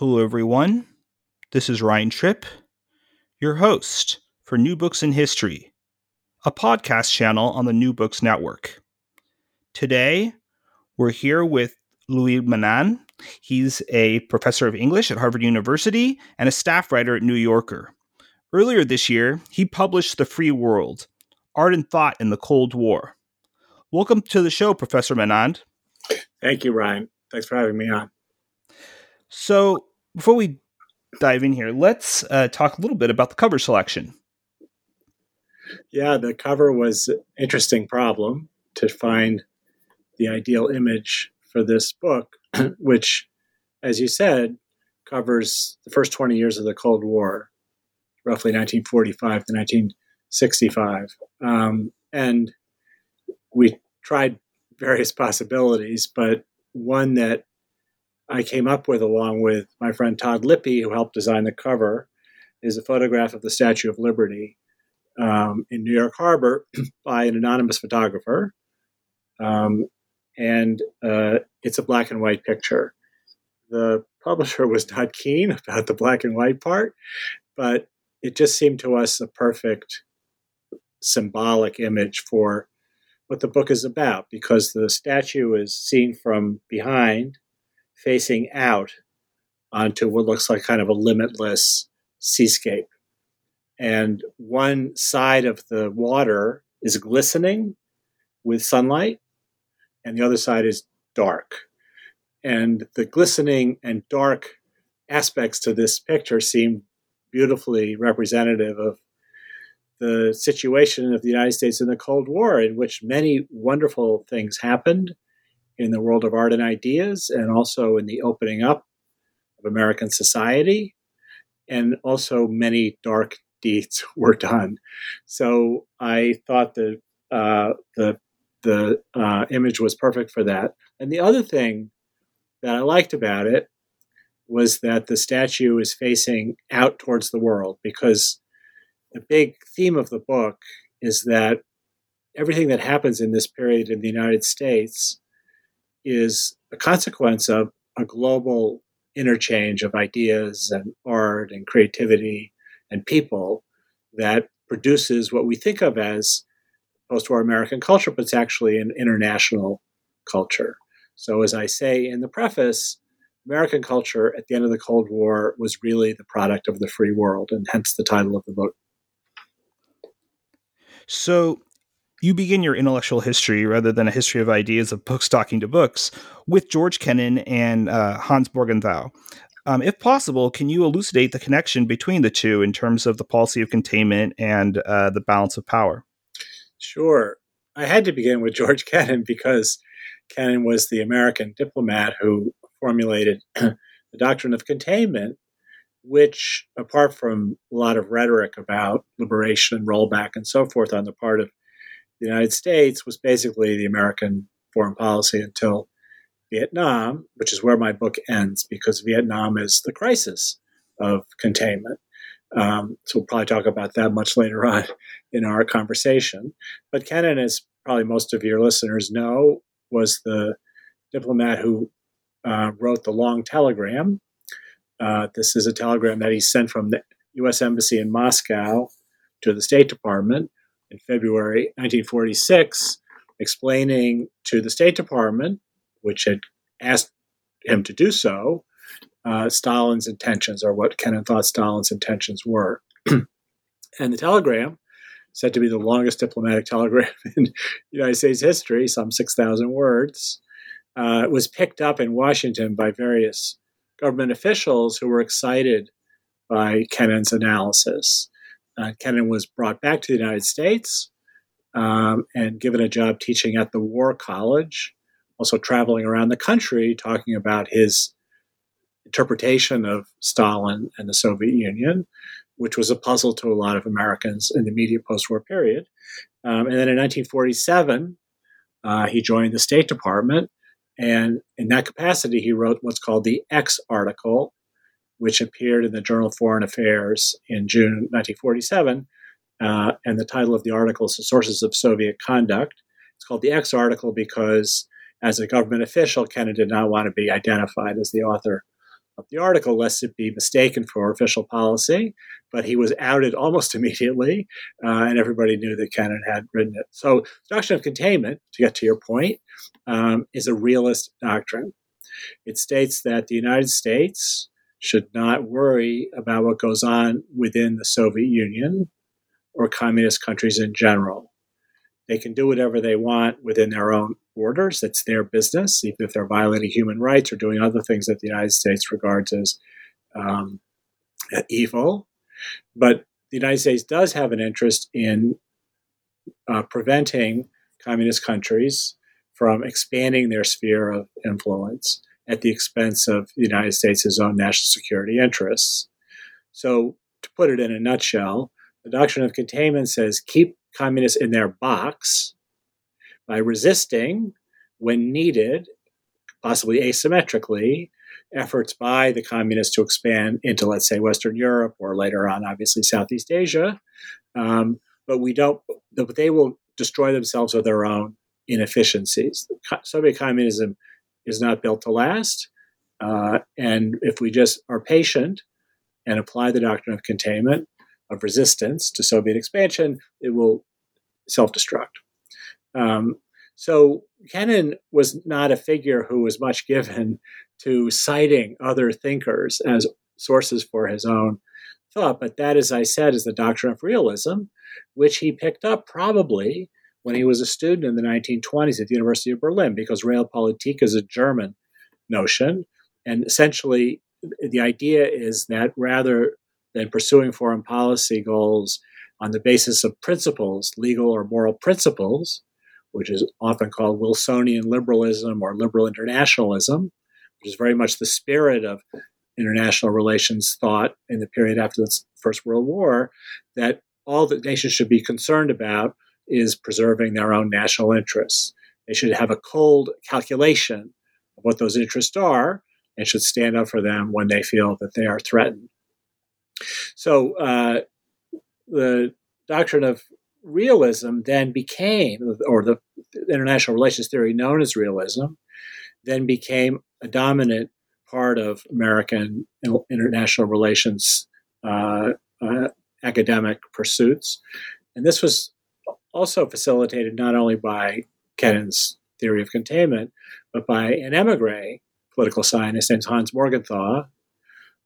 Hello, everyone. This is Ryan Tripp, your host for New Books in History, a podcast channel on the New Books Network. Today, we're here with Louis Menand. He's a professor of English at Harvard University and a staff writer at New Yorker. Earlier this year, he published The Free World Art and Thought in the Cold War. Welcome to the show, Professor Menand. Thank you, Ryan. Thanks for having me on. So, before we dive in here, let's uh, talk a little bit about the cover selection. Yeah, the cover was an interesting problem to find the ideal image for this book, which, as you said, covers the first 20 years of the Cold War, roughly 1945 to 1965. Um, and we tried various possibilities, but one that I came up with, along with my friend Todd Lippy, who helped design the cover, is a photograph of the Statue of Liberty um, in New York Harbor by an anonymous photographer. Um, and uh, it's a black and white picture. The publisher was not keen about the black and white part, but it just seemed to us a perfect symbolic image for what the book is about because the statue is seen from behind facing out onto what looks like kind of a limitless seascape. And one side of the water is glistening with sunlight, and the other side is dark. And the glistening and dark aspects to this picture seem beautifully representative of the situation of the United States in the Cold War, in which many wonderful things happened in the world of art and ideas, and also in the opening up of American society. And also, many dark deeds were done. So I thought that uh, the the uh, image was perfect for that. And the other thing that I liked about it was that the statue is facing out towards the world because the big theme of the book is that everything that happens in this period in the United States is a consequence of a global interchange of ideas and art and creativity and people that produces what we think of as post-war American culture, but it's actually an international culture. So, as I say in the preface, American culture at the end of the Cold War was really the product of the free world, and hence the title of the book. So, you begin your intellectual history rather than a history of ideas of books talking to books with George Kennan and uh, Hans Morgenthau. Um, if possible, can you elucidate the connection between the two in terms of the policy of containment and uh, the balance of power? Sure. I had to begin with George Kennan because Kennan was the American diplomat who formulated the doctrine of containment, which, apart from a lot of rhetoric about liberation and rollback and so forth on the part of the United States was basically the American foreign policy until Vietnam, which is where my book ends, because Vietnam is the crisis of containment. Um, so we'll probably talk about that much later on in our conversation. But Kennan, as probably most of your listeners know, was the diplomat who uh, wrote the long telegram. Uh, this is a telegram that he sent from the U.S. Embassy in Moscow to the State Department in February 1946, explaining to the State Department, which had asked him to do so, uh, Stalin's intentions, or what Kennan thought Stalin's intentions were. and the telegram, said to be the longest diplomatic telegram in United States history, some 6,000 words, uh, was picked up in Washington by various government officials who were excited by Kennan's analysis. Uh, Kennan was brought back to the United States um, and given a job teaching at the War College also traveling around the country talking about his interpretation of Stalin and the Soviet Union, which was a puzzle to a lot of Americans in the immediate post war period. Um, and then in 1947, uh, he joined the State Department. And in that capacity, he wrote what's called the X article, which appeared in the Journal of Foreign Affairs in June 1947. Uh, and the title of the article is The Sources of Soviet Conduct. It's called the X article because, as a government official, Kennan did not want to be identified as the author of the article, lest it be mistaken for official policy. But he was outed almost immediately, uh, and everybody knew that Kennan had written it. So, the doctrine of containment, to get to your point, um, is a realist doctrine. It states that the United States should not worry about what goes on within the Soviet Union or communist countries in general. They can do whatever they want within their own borders. It's their business, even if they're violating human rights or doing other things that the United States regards as um, evil. But the United States does have an interest in uh, preventing communist countries from expanding their sphere of influence at the expense of the United States' own national security interests. So, to put it in a nutshell, the doctrine of containment says keep communists in their box by resisting, when needed, possibly asymmetrically, efforts by the communists to expand into, let's say, Western Europe or later on, obviously, Southeast Asia. Um, but we don't, they will destroy themselves with their own inefficiencies. Soviet communism is not built to last. Uh, and if we just are patient and apply the doctrine of containment, of resistance to Soviet expansion, it will self destruct. Um, so Kennan was not a figure who was much given to citing other thinkers as sources for his own thought, but that, as I said, is the doctrine of realism, which he picked up probably when he was a student in the 1920s at the University of Berlin, because Realpolitik is a German notion. And essentially, the idea is that rather than pursuing foreign policy goals on the basis of principles, legal or moral principles, which is often called Wilsonian liberalism or liberal internationalism, which is very much the spirit of international relations thought in the period after the First World War, that all that nations should be concerned about is preserving their own national interests. They should have a cold calculation of what those interests are and should stand up for them when they feel that they are threatened. So uh, the doctrine of realism then became, or the international relations theory known as realism, then became a dominant part of American international relations uh, uh, academic pursuits. And this was also facilitated not only by Kennan's theory of containment, but by an emigre political scientist named Hans Morgenthau,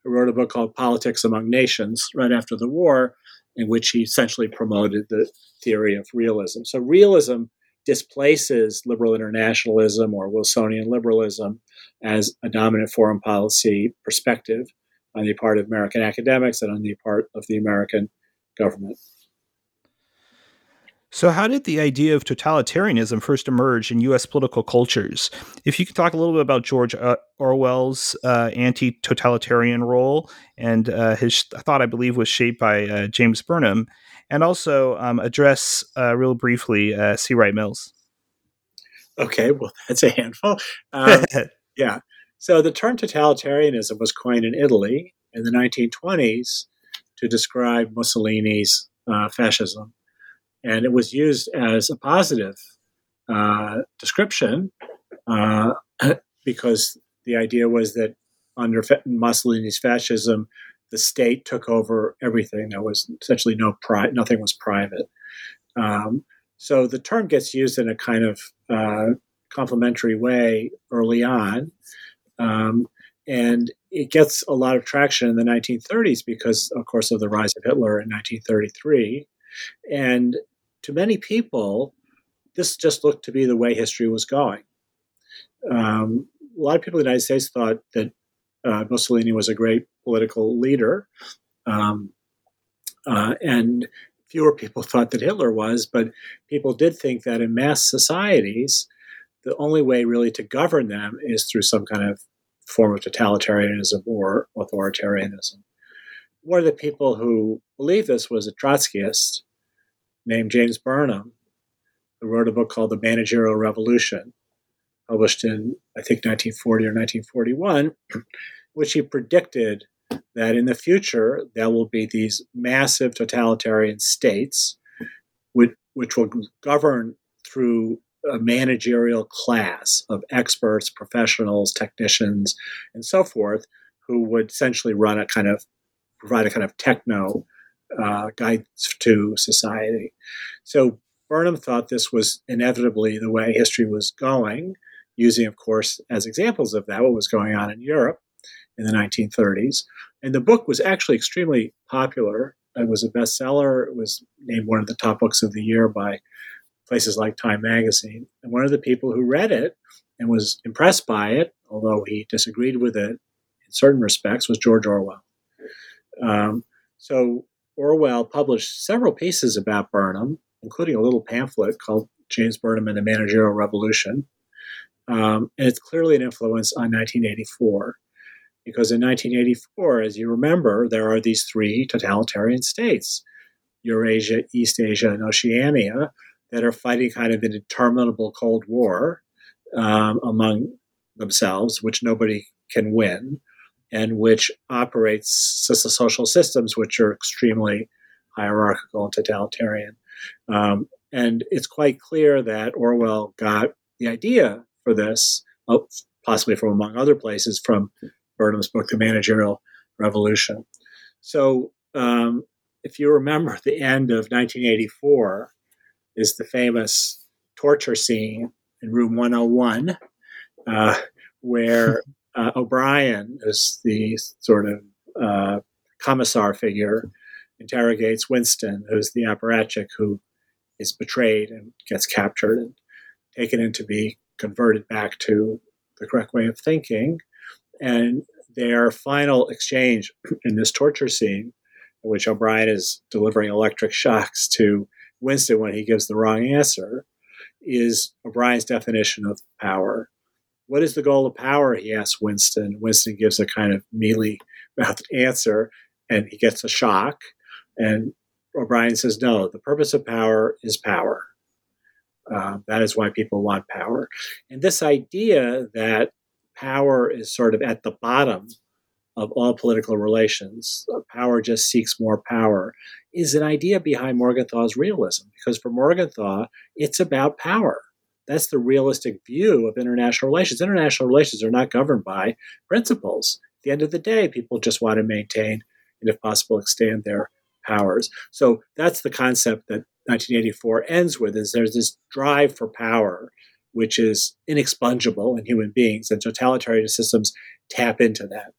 who wrote a book called Politics Among Nations right after the war, in which he essentially promoted the theory of realism. So, realism displaces liberal internationalism or Wilsonian liberalism as a dominant foreign policy perspective on the part of American academics and on the part of the American government. So, how did the idea of totalitarianism first emerge in U.S. political cultures? If you could talk a little bit about George uh, Orwell's uh, anti totalitarian role and uh, his thought, I believe, was shaped by uh, James Burnham, and also um, address uh, real briefly uh, C. Wright Mills. Okay, well, that's a handful. Um, yeah. So, the term totalitarianism was coined in Italy in the 1920s to describe Mussolini's fascism and it was used as a positive uh, description uh, because the idea was that under Mussolini's fascism, the state took over everything. There was essentially no pri- nothing was private. Um, so the term gets used in a kind of uh, complimentary way early on. Um, and it gets a lot of traction in the 1930s because, of course, of the rise of Hitler in 1933. And to many people, this just looked to be the way history was going. Um, a lot of people in the United States thought that uh, Mussolini was a great political leader, um, uh, and fewer people thought that Hitler was. But people did think that in mass societies, the only way really to govern them is through some kind of form of totalitarianism or authoritarianism. One of the people who believed this was a Trotskyist named James Burnham, who wrote a book called The Managerial Revolution, published in, I think, 1940 or 1941, which he predicted that in the future there will be these massive totalitarian states which, which will govern through a managerial class of experts, professionals, technicians, and so forth, who would essentially run a kind of provide a kind of techno uh, guidance to society. So Burnham thought this was inevitably the way history was going, using, of course, as examples of that what was going on in Europe in the 1930s. And the book was actually extremely popular. It was a bestseller. It was named one of the top books of the year by places like Time Magazine. And one of the people who read it and was impressed by it, although he disagreed with it in certain respects, was George Orwell. Um, so Orwell published several pieces about Burnham, including a little pamphlet called James Burnham and the Managerial Revolution. Um, and it's clearly an influence on 1984. Because in 1984, as you remember, there are these three totalitarian states Eurasia, Eastasia, and Oceania that are fighting kind of an interminable Cold War um, among themselves, which nobody can win, and which operates social systems which are extremely hierarchical and totalitarian. Um, and it's quite clear that Orwell got the idea for this, uh, possibly from among other places, from Burnham's book, The Managerial Revolution. So, um, if you remember the end of 1984, is the famous torture scene in room 101, uh, where uh, O'Brien, is the sort of uh, commissar figure, interrogates Winston, who's the apparatchik who is betrayed and gets captured and taken in to be converted back to the correct way of thinking. And their final exchange in this torture scene, in which O'Brien is delivering electric shocks to Winston when he gives the wrong answer, is O'Brien's definition of power. What is the goal of power? He asks Winston. Winston gives a kind of mealy mouthed answer and he gets a shock. And O'Brien says, No, the purpose of power is power. Uh, that is why people want power. And this idea that power is sort of at the bottom of all political relations, uh, power just seeks more power, is an idea behind Morgenthau's realism. Because for Morgenthau, it's about power. That's the realistic view of international relations. International relations are not governed by principles. At the end of the day, people just want to maintain and, if possible, extend their powers. So that's the concept that 1984 ends with: is there's this drive for power, which is inexpungible in human beings, and totalitarian systems tap into that.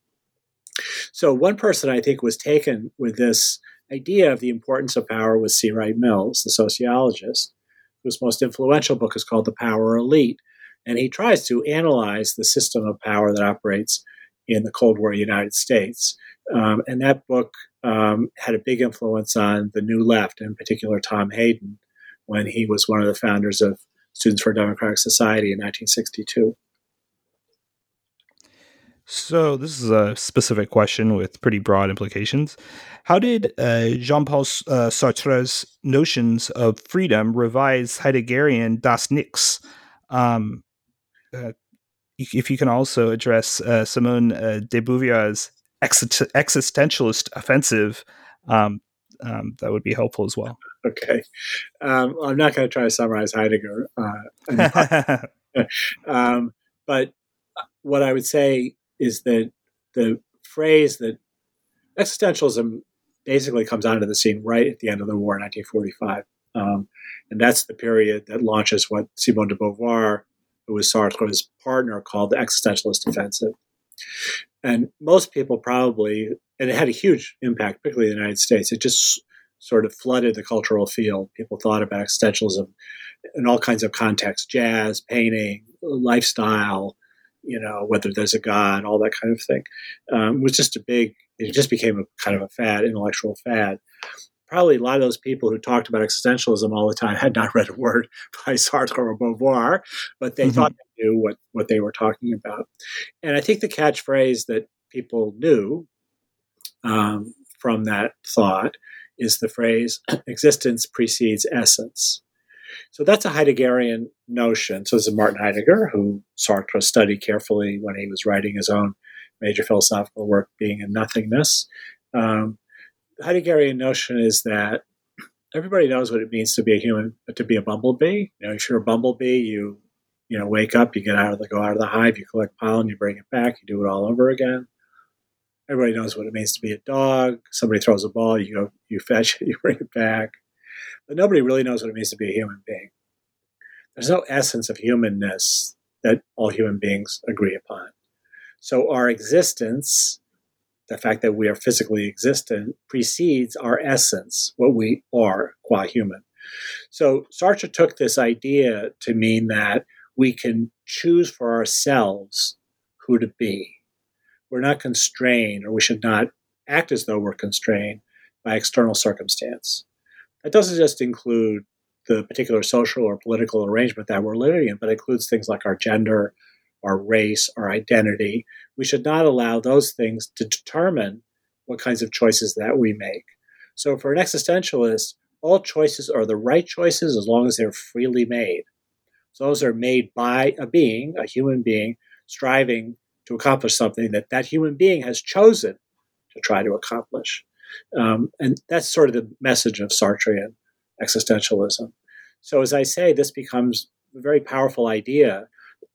So one person I think was taken with this idea of the importance of power was C. Wright Mills, the sociologist, whose most influential book is called The Power Elite. And he tries to analyze the system of power that operates in the Cold War United States. Um, and that book um, had a big influence on the New Left, in particular Tom Hayden, when he was one of the founders of Students for a Democratic Society in 1962. So, this is a specific question with pretty broad implications. How did uh, Jean Paul uh, Sartre's notions of freedom revise Heideggerian Das Nichts? Um, uh, if you can also address uh, Simone uh, de Beauvoir's existentialist offensive, um, um, that would be helpful as well. Okay. Um, I'm not going to try to summarize Heidegger. Uh, um, but what I would say is that the phrase that existentialism basically comes onto the scene right at the end of the war in 1945. Um, and that's the period that launches what Simone de Beauvoir, who was Sartre's partner, called the existentialist offensive. And most people probably, and it had a huge impact, particularly in the United States, it just sort of flooded the cultural field. People thought about existentialism in all kinds of contexts jazz, painting, lifestyle, you know, whether there's a God, all that kind of thing. Um, was just a big, it just became a kind of a fad, intellectual fad. probably a lot of those people who talked about existentialism all the time had not read a word by Sartre or Beauvoir, but they mm-hmm. thought they knew what, what they were talking about. And I think the catchphrase that people knew um, from that thought is the phrase existence precedes essence. So that's a Heideggerian notion. So this is Martin Heidegger, who Sartre studied carefully when he was writing his own major philosophical work, Being and Nothingness. Um, the Heideggerian notion is that everybody knows what it means to be a human, to be a bumblebee. You know, if you're a bumblebee, you you know wake up, you get out of the go out of the hive, you collect pollen, you bring it back, you do it all over again. Everybody knows what it means to be a dog. Somebody throws a ball, you go, you fetch it, you bring it back. But nobody really knows what it means to be a human being. There's no essence of humanness that all human beings agree upon. So our existence, the fact that we are physically existent, precedes our essence, what we are qua human. So Sartre took this idea to mean that we can choose for ourselves who to be. We're not constrained, or we should not act as though we're constrained by external circumstance. That doesn't just include the particular social or political arrangement that we're living in, but includes things like our gender, our race, our identity. We should not allow those things to determine what kinds of choices that we make. So, for an existentialist, all choices are the right choices as long as they're freely made. So those are made by a being, a human being, striving to accomplish something that that human being has chosen to try to accomplish. Um, and that's sort of the message of Sartrean existentialism. So, as I say, this becomes a very powerful idea,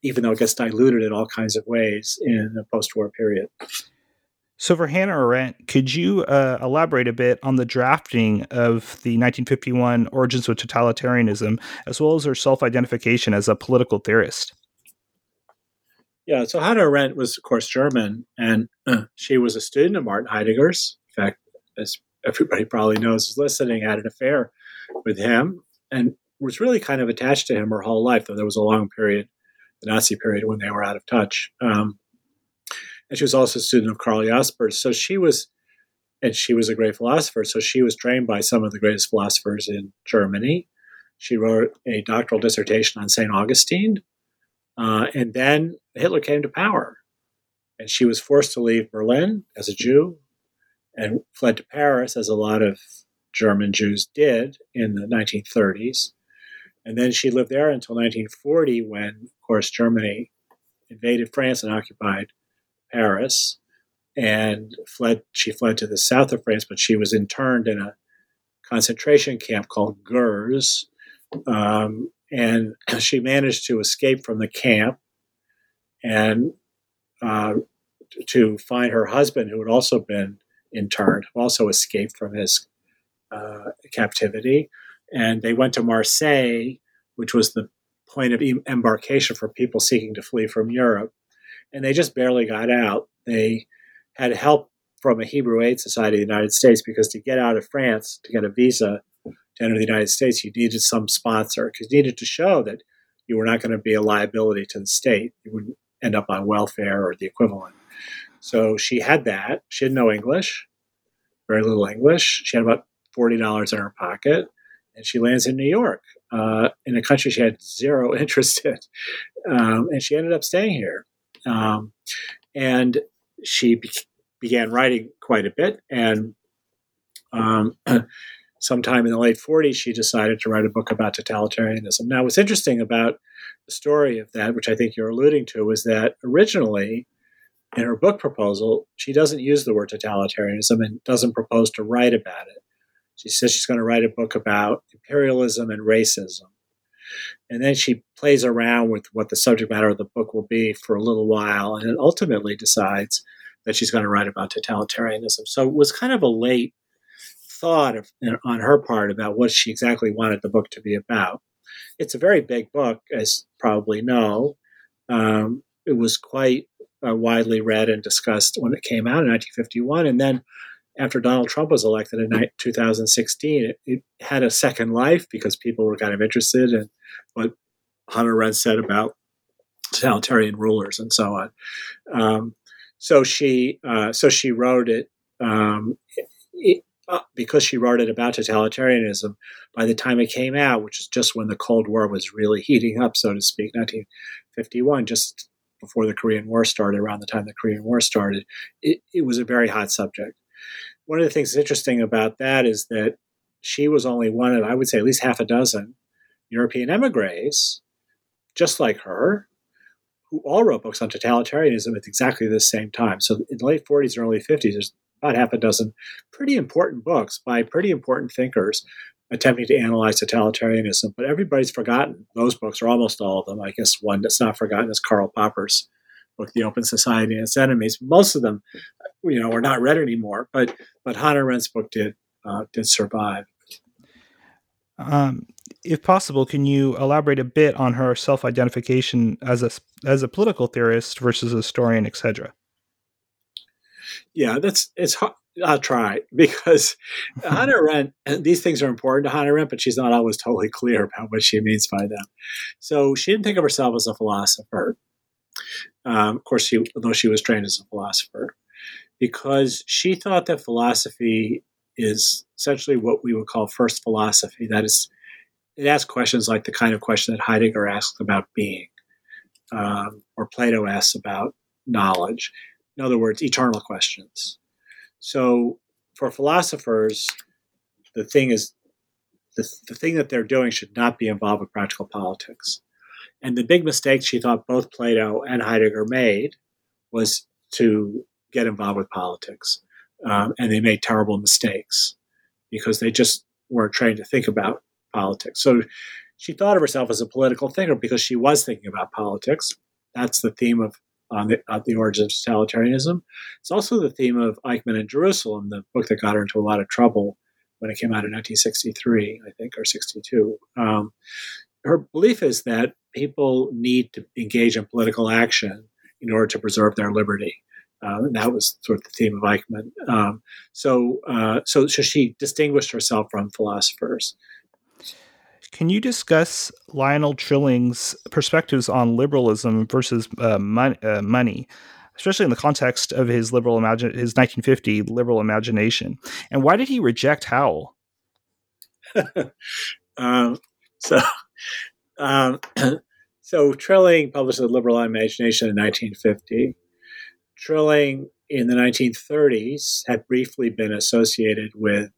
even though it gets diluted in all kinds of ways in the post war period. So, for Hannah Arendt, could you uh, elaborate a bit on the drafting of the 1951 Origins of Totalitarianism, as well as her self identification as a political theorist? Yeah, so Hannah Arendt was, of course, German, and uh, she was a student of Martin Heidegger's. In fact, as everybody probably knows is listening, had an affair with him and was really kind of attached to him her whole life, though there was a long period, the Nazi period, when they were out of touch. Um, and she was also a student of Karl Jaspers. So she was, and she was a great philosopher. So she was trained by some of the greatest philosophers in Germany. She wrote a doctoral dissertation on St. Augustine. Uh, and then Hitler came to power. And she was forced to leave Berlin as a Jew and fled to Paris, as a lot of German Jews did in the 1930s. And then she lived there until 1940, when, of course, Germany invaded France and occupied Paris. And fled. She fled to the south of France, but she was interned in a concentration camp called Gurs. Um, and she managed to escape from the camp and uh, to find her husband, who had also been interned, who also escaped from his uh, captivity. And they went to Marseille, which was the point of embarkation for people seeking to flee from Europe. And they just barely got out. They had help from a Hebrew Aid Society of the United States because to get out of France, to get a visa to enter the United States, you needed some sponsor because you needed to show that you were not going to be a liability to the state. You wouldn't end up on welfare or the equivalent. So she had that. She had no English, very little English. She had about $40 in her pocket, and she lands in New York uh, in a country she had zero interest in. Um, and she ended up staying here. Um, and she be- began writing quite a bit. And um, sometime in the late 40s, she decided to write a book about totalitarianism. Now, what's interesting about the story of that, which I think you're alluding to, was that originally in her book proposal, she doesn't use the word totalitarianism and doesn't propose to write about it. She says she's going to write a book about imperialism and racism. And then she plays around with what the subject matter of the book will be for a little while and then ultimately decides that she's going to write about totalitarianism. So it was kind of a late thought of, on her part about what she exactly wanted the book to be about. It's a very big book, as probably know. Um, it was quite uh, widely read and discussed when it came out in 1951. And then after Donald Trump was elected in 2016, it, it, had a second life because people were kind of interested in what Hannah Arendt said about totalitarian rulers and so on. Um, so she uh, so she wrote it. Um, it uh, because she wrote it about totalitarianism, by the time it came out, which is just when the Cold War was really heating up, so to speak, 1951, just before the Korean War started, around the time the Korean War started, it, it was a very hot subject. One of the things that's interesting about that is that she was only one of, I would say, at least half a dozen European emigres, just like her, who all wrote books on totalitarianism at exactly the same time. So in the late 40s and early 50s, there's about half a dozen pretty important books by pretty important thinkers attempting to analyze totalitarianism. But everybody's forgotten those books, or almost all of them. I guess one that's not forgotten is Karl Popper's book, The Open Society and Its Enemies. Most of them, you know, are not read anymore. But but Hannah Arendt's book did uh, did survive. Um, if possible, can you elaborate a bit on her self-identification as a as a political theorist versus a historian, etc.? Yeah, that's it's. I'll try because Hannah Arendt. These things are important to Hannah Arendt, but she's not always totally clear about what she means by them. So she didn't think of herself as a philosopher. Um, of course, she, though she was trained as a philosopher, because she thought that philosophy is essentially what we would call first philosophy. That is, it asks questions like the kind of question that Heidegger asks about being, um, or Plato asks about knowledge. In other words, eternal questions. So for philosophers, the thing is, the, the thing that they're doing should not be involved with practical politics. And the big mistake she thought both Plato and Heidegger made was to get involved with politics. Um, and they made terrible mistakes because they just weren't trained to think about politics. So she thought of herself as a political thinker because she was thinking about politics. That's the theme of the, on the origins of totalitarianism. It's also the theme of Eichmann in Jerusalem, the book that got her into a lot of trouble when it came out in 1963, I think, or 62. Um, her belief is that people need to engage in political action in order to preserve their liberty. Uh, and that was sort of the theme of Eichmann. Um, so, uh, so, so she distinguished herself from philosophers. Can you discuss Lionel Trilling's perspectives on liberalism versus uh, mon- uh, money, especially in the context of his liberal imagine his 1950 liberal imagination, and why did he reject Howl? um, so, um, so Trilling published the Liberal Imagination in 1950. Trilling in the 1930s had briefly been associated with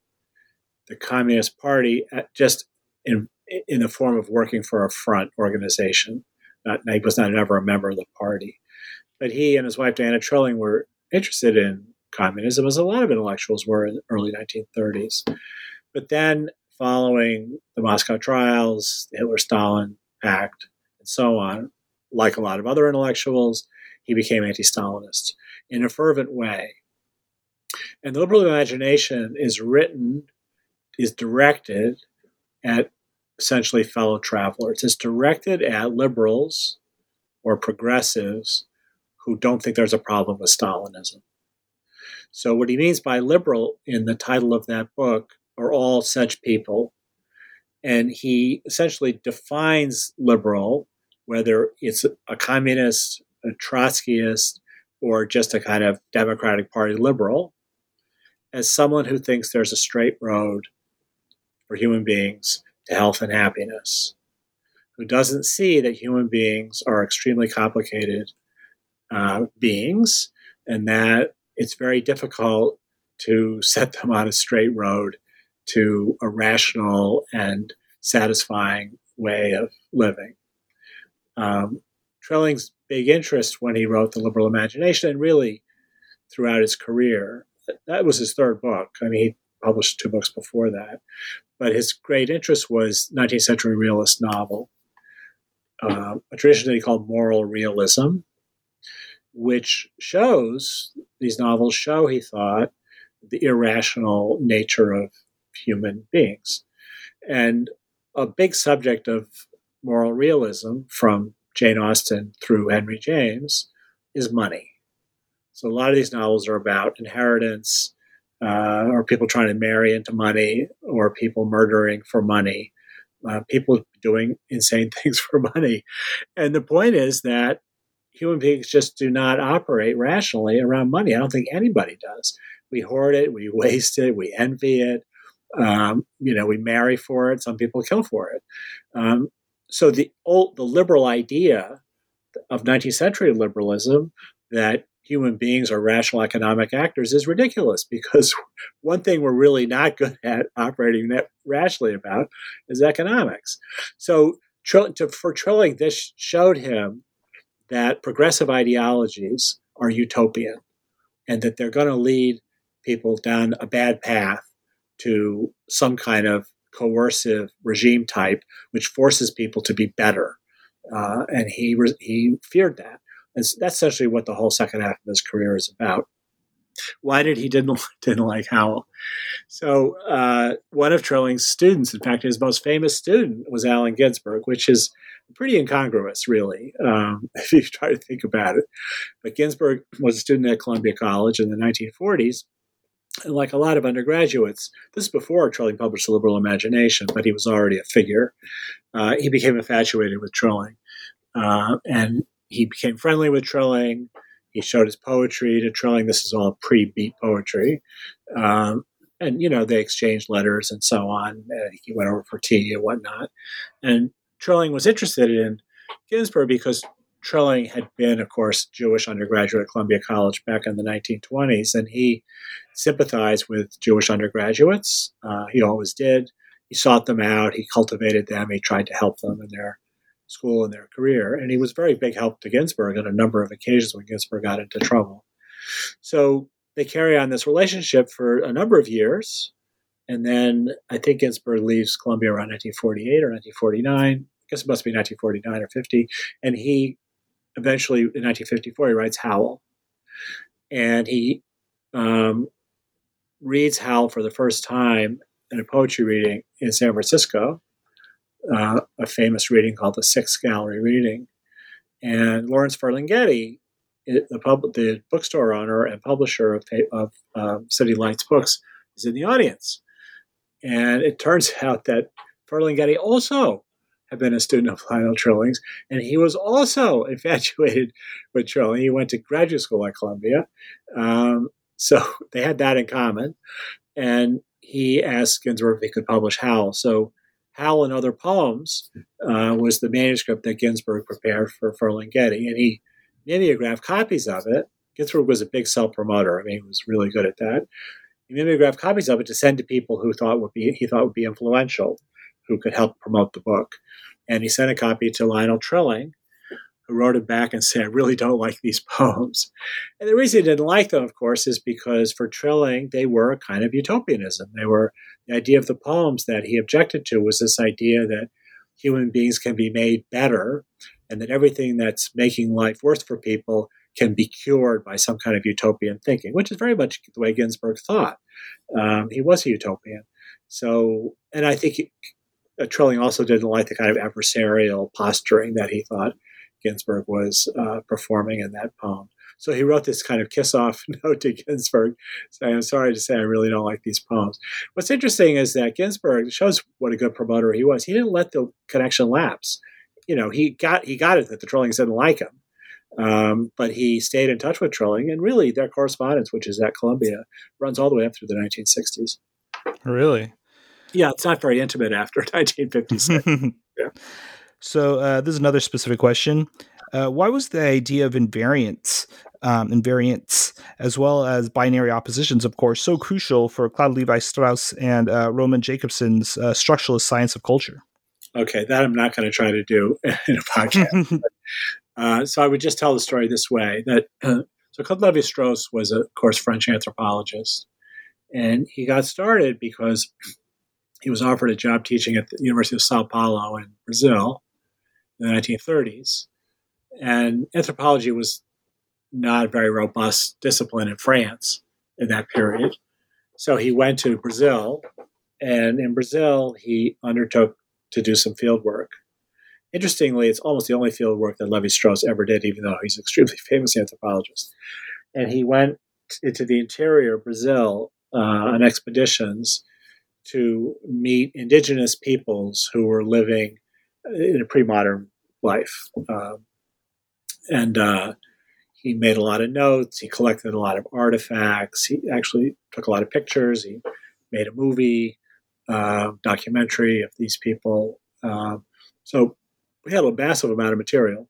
the Communist Party, just in in the form of working for a front organization. Not, he was not ever a member of the party. But he and his wife, Diana Trilling, were interested in communism, as a lot of intellectuals were in the early 1930s. But then, following the Moscow trials, the Hitler Stalin Pact, and so on, like a lot of other intellectuals, he became anti Stalinist in a fervent way. And the liberal imagination is written, is directed at essentially fellow travelers. It's directed at liberals or progressives who don't think there's a problem with Stalinism. So, what he means by liberal in the title of that book are all such people. And he essentially defines liberal, whether it's a communist, a Trotskyist, or just a kind of Democratic Party liberal, as someone who thinks there's a straight road for human beings to health and happiness, who doesn't see that human beings are extremely complicated uh, beings and that it's very difficult to set them on a straight road to a rational and satisfying way of living. Um, Trilling's big interest when he wrote The Liberal Imagination, and really throughout his career, that was his third book. I mean, published two books before that, but his great interest was 19th century realist novel, uh, a tradition that he called moral realism, which shows these novels show, he thought, the irrational nature of human beings. And a big subject of moral realism from Jane Austen through Henry James is money. So a lot of these novels are about inheritance, uh, or people trying to marry into money, or people murdering for money, uh, people doing insane things for money. And the point is that human beings just do not operate rationally around money. I don't think anybody does. we hoard it, we waste it, we envy it. Um, you know, we marry for it. Some people kill for it. Um, so the old, the liberal idea of 19th century liberalism that human beings are rational economic actors is ridiculous because one thing we're really not good at operating that rationally about is economics. So to, for Trilling, this showed him that progressive ideologies are utopian and that they're going to lead people down a bad path to some kind of coercive regime type, which forces people to be better. Uh, and he he feared that. And that's essentially what the whole second half of his career is about. Why did he didn't didn't like Howl? So uh, one of Trilling's students, in fact, his most famous student was Allen Ginsberg, which is pretty incongruous, really, um, if you try to think about it. But Ginsberg was a student at Columbia College in the 1940s. And like a lot of undergraduates, this is before Trilling published The Liberal Imagination, but he was already a figure. Uh, he became infatuated with Trilling. Uh, and he became friendly with Trilling. He showed his poetry to Trilling. This is all pre-beat poetry. Um, and, you know, they exchanged letters and so on. he went over for tea and whatnot. And Trilling was interested in Ginsberg because Trilling had been, of course, Jewish undergraduate at Columbia College back in the 1920s, and he sympathized with Jewish undergraduates. Uh, he always did. He sought them out. He cultivated them. He tried to help them in their school and their career. And he was very big help to Ginsberg on a number of occasions when Ginsberg got into trouble. So they carry on this relationship for a number of years. And then I think Ginsberg leaves Columbia around 1948 or 1949. I guess it must be 1949 or 50. And he eventually, in 1954, he writes Howl. And he um, reads Howl for the first time in a poetry reading in San Francisco uh, a famous reading called the Six Gallery Reading. And Lawrence Ferlinghetti, the, pub, the bookstore owner and publisher of, of uh, City Lights Books, is in the audience. And it turns out that Ferlinghetti also had been a student of Lionel Trilling's, and he was also infatuated with Trilling. He went to graduate school at Columbia. Um, so they had that in common. And he asked Ginsberg if he could publish Howl. So Howl and Other Poems uh, was the manuscript that Ginsberg prepared for Ferlinghetti, and he mimeographed copies of it. Ginsberg was a big self promoter. I mean, he was really good at that. He mimeographed copies of it to send to people who thought would be he thought would be influential, who could help promote the book. And he sent a copy to Lionel Trilling, wrote it back and said, I really don't like these poems. And the reason he didn't like them, of course, is because for Trilling, they were a kind of utopianism. They were the idea of the poems that he objected to was this idea that human beings can be made better and that everything that's making life worse for people can be cured by some kind of utopian thinking, which is very much the way Ginsberg thought. Um, he was a utopian. So, and I think he, uh, Trilling also didn't like the kind of adversarial posturing that he thought Ginsberg was uh, performing in that poem. So he wrote this kind of kiss off note to Ginsberg saying, I'm sorry to say, I really don't like these poems. What's interesting is that Ginsberg shows what a good promoter he was. He didn't let the connection lapse. You know, he got he got it that the Trillings didn't like him. Um, but he stayed in touch with Trilling, and really their correspondence, which is at Columbia, runs all the way up through the 1960s. Really? Yeah, it's not very intimate after 1956. yeah. So uh, this is another specific question. Uh, why was the idea of invariance, um, invariance, as well as binary oppositions, of course, so crucial for Claude Levi-Strauss and uh, Roman Jakobson's uh, structuralist science of culture? Okay, that I'm not going to try to do in a podcast. Uh, so I would just tell the story this way: that so Claude Levi-Strauss was, a, of course, French anthropologist, and he got started because he was offered a job teaching at the University of Sao Paulo in Brazil in the 1930s and anthropology was not a very robust discipline in France in that period. So he went to Brazil, and in Brazil, he undertook to do some field work. Interestingly, it's almost the only field work that Levi Strauss ever did, even though he's an extremely famous anthropologist. And he went into the interior of Brazil uh, on expeditions to meet indigenous peoples who were living in a pre modern life. Um, and uh, he made a lot of notes. He collected a lot of artifacts. He actually took a lot of pictures. He made a movie, uh, documentary of these people. Uh, so we had a massive amount of material.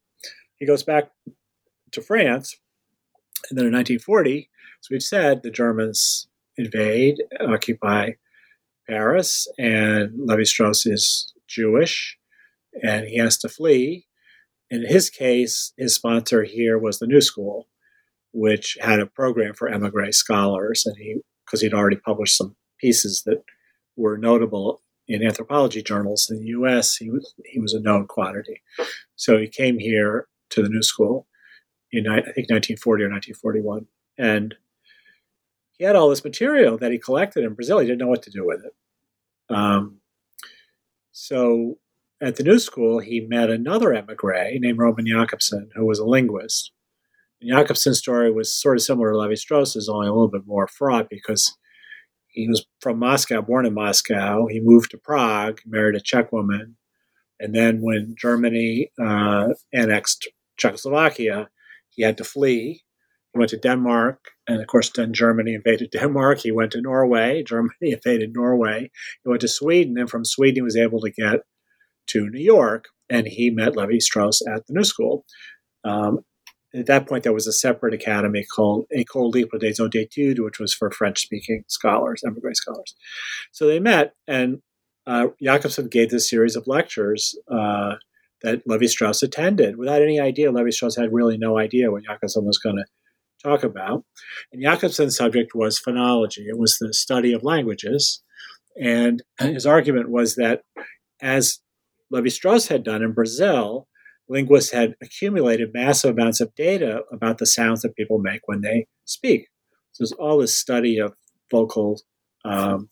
He goes back to France, and then in 1940, as we've said, the Germans invade, occupy Paris, and Levi Strauss is Jewish, and he has to flee. In his case, his sponsor here was the New School, which had a program for emigre scholars, and he because he'd already published some pieces that were notable in anthropology journals in the U.S. He was he was a known quantity, so he came here to the New School in I think 1940 or 1941, and he had all this material that he collected in Brazil. He didn't know what to do with it. Um, so at the New School, he met another emigre named Roman Jakobson, who was a linguist. And Jakobson's story was sort of similar to Levi Strauss's, only a little bit more fraught because he was from Moscow, born in Moscow. He moved to Prague, married a Czech woman. And then when Germany uh, annexed Czechoslovakia, he had to flee. He went to Denmark, and of course, then Germany invaded Denmark. He went to Norway. Germany invaded Norway. He went to Sweden, and from Sweden, he was able to get to New York, and he met Levi Strauss at the New School. Um, at that point, there was a separate academy called École Libre des Hautes Études, which was for French-speaking scholars, emigre scholars. So they met, and uh, gave this series of lectures uh, that Levi Strauss attended without any idea. Levi Strauss had really no idea what Jakobson was going to talk about. And Jakobson's subject was phonology. It was the study of languages. And his argument was that as Levi Strauss had done in Brazil, linguists had accumulated massive amounts of data about the sounds that people make when they speak. So there's all this study of vocal um,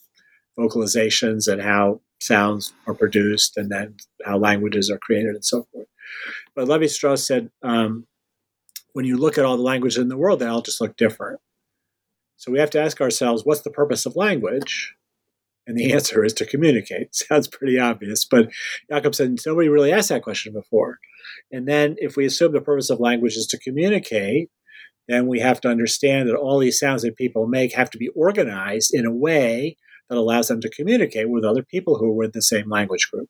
vocalizations and how sounds are produced and then how languages are created and so forth. But Levi Strauss said, um, when you look at all the languages in the world, they all just look different. So we have to ask ourselves, what's the purpose of language? And the answer is to communicate. Sounds pretty obvious, but Jakobson said nobody really asked that question before. And then if we assume the purpose of language is to communicate, then we have to understand that all these sounds that people make have to be organized in a way that allows them to communicate with other people who are with the same language group.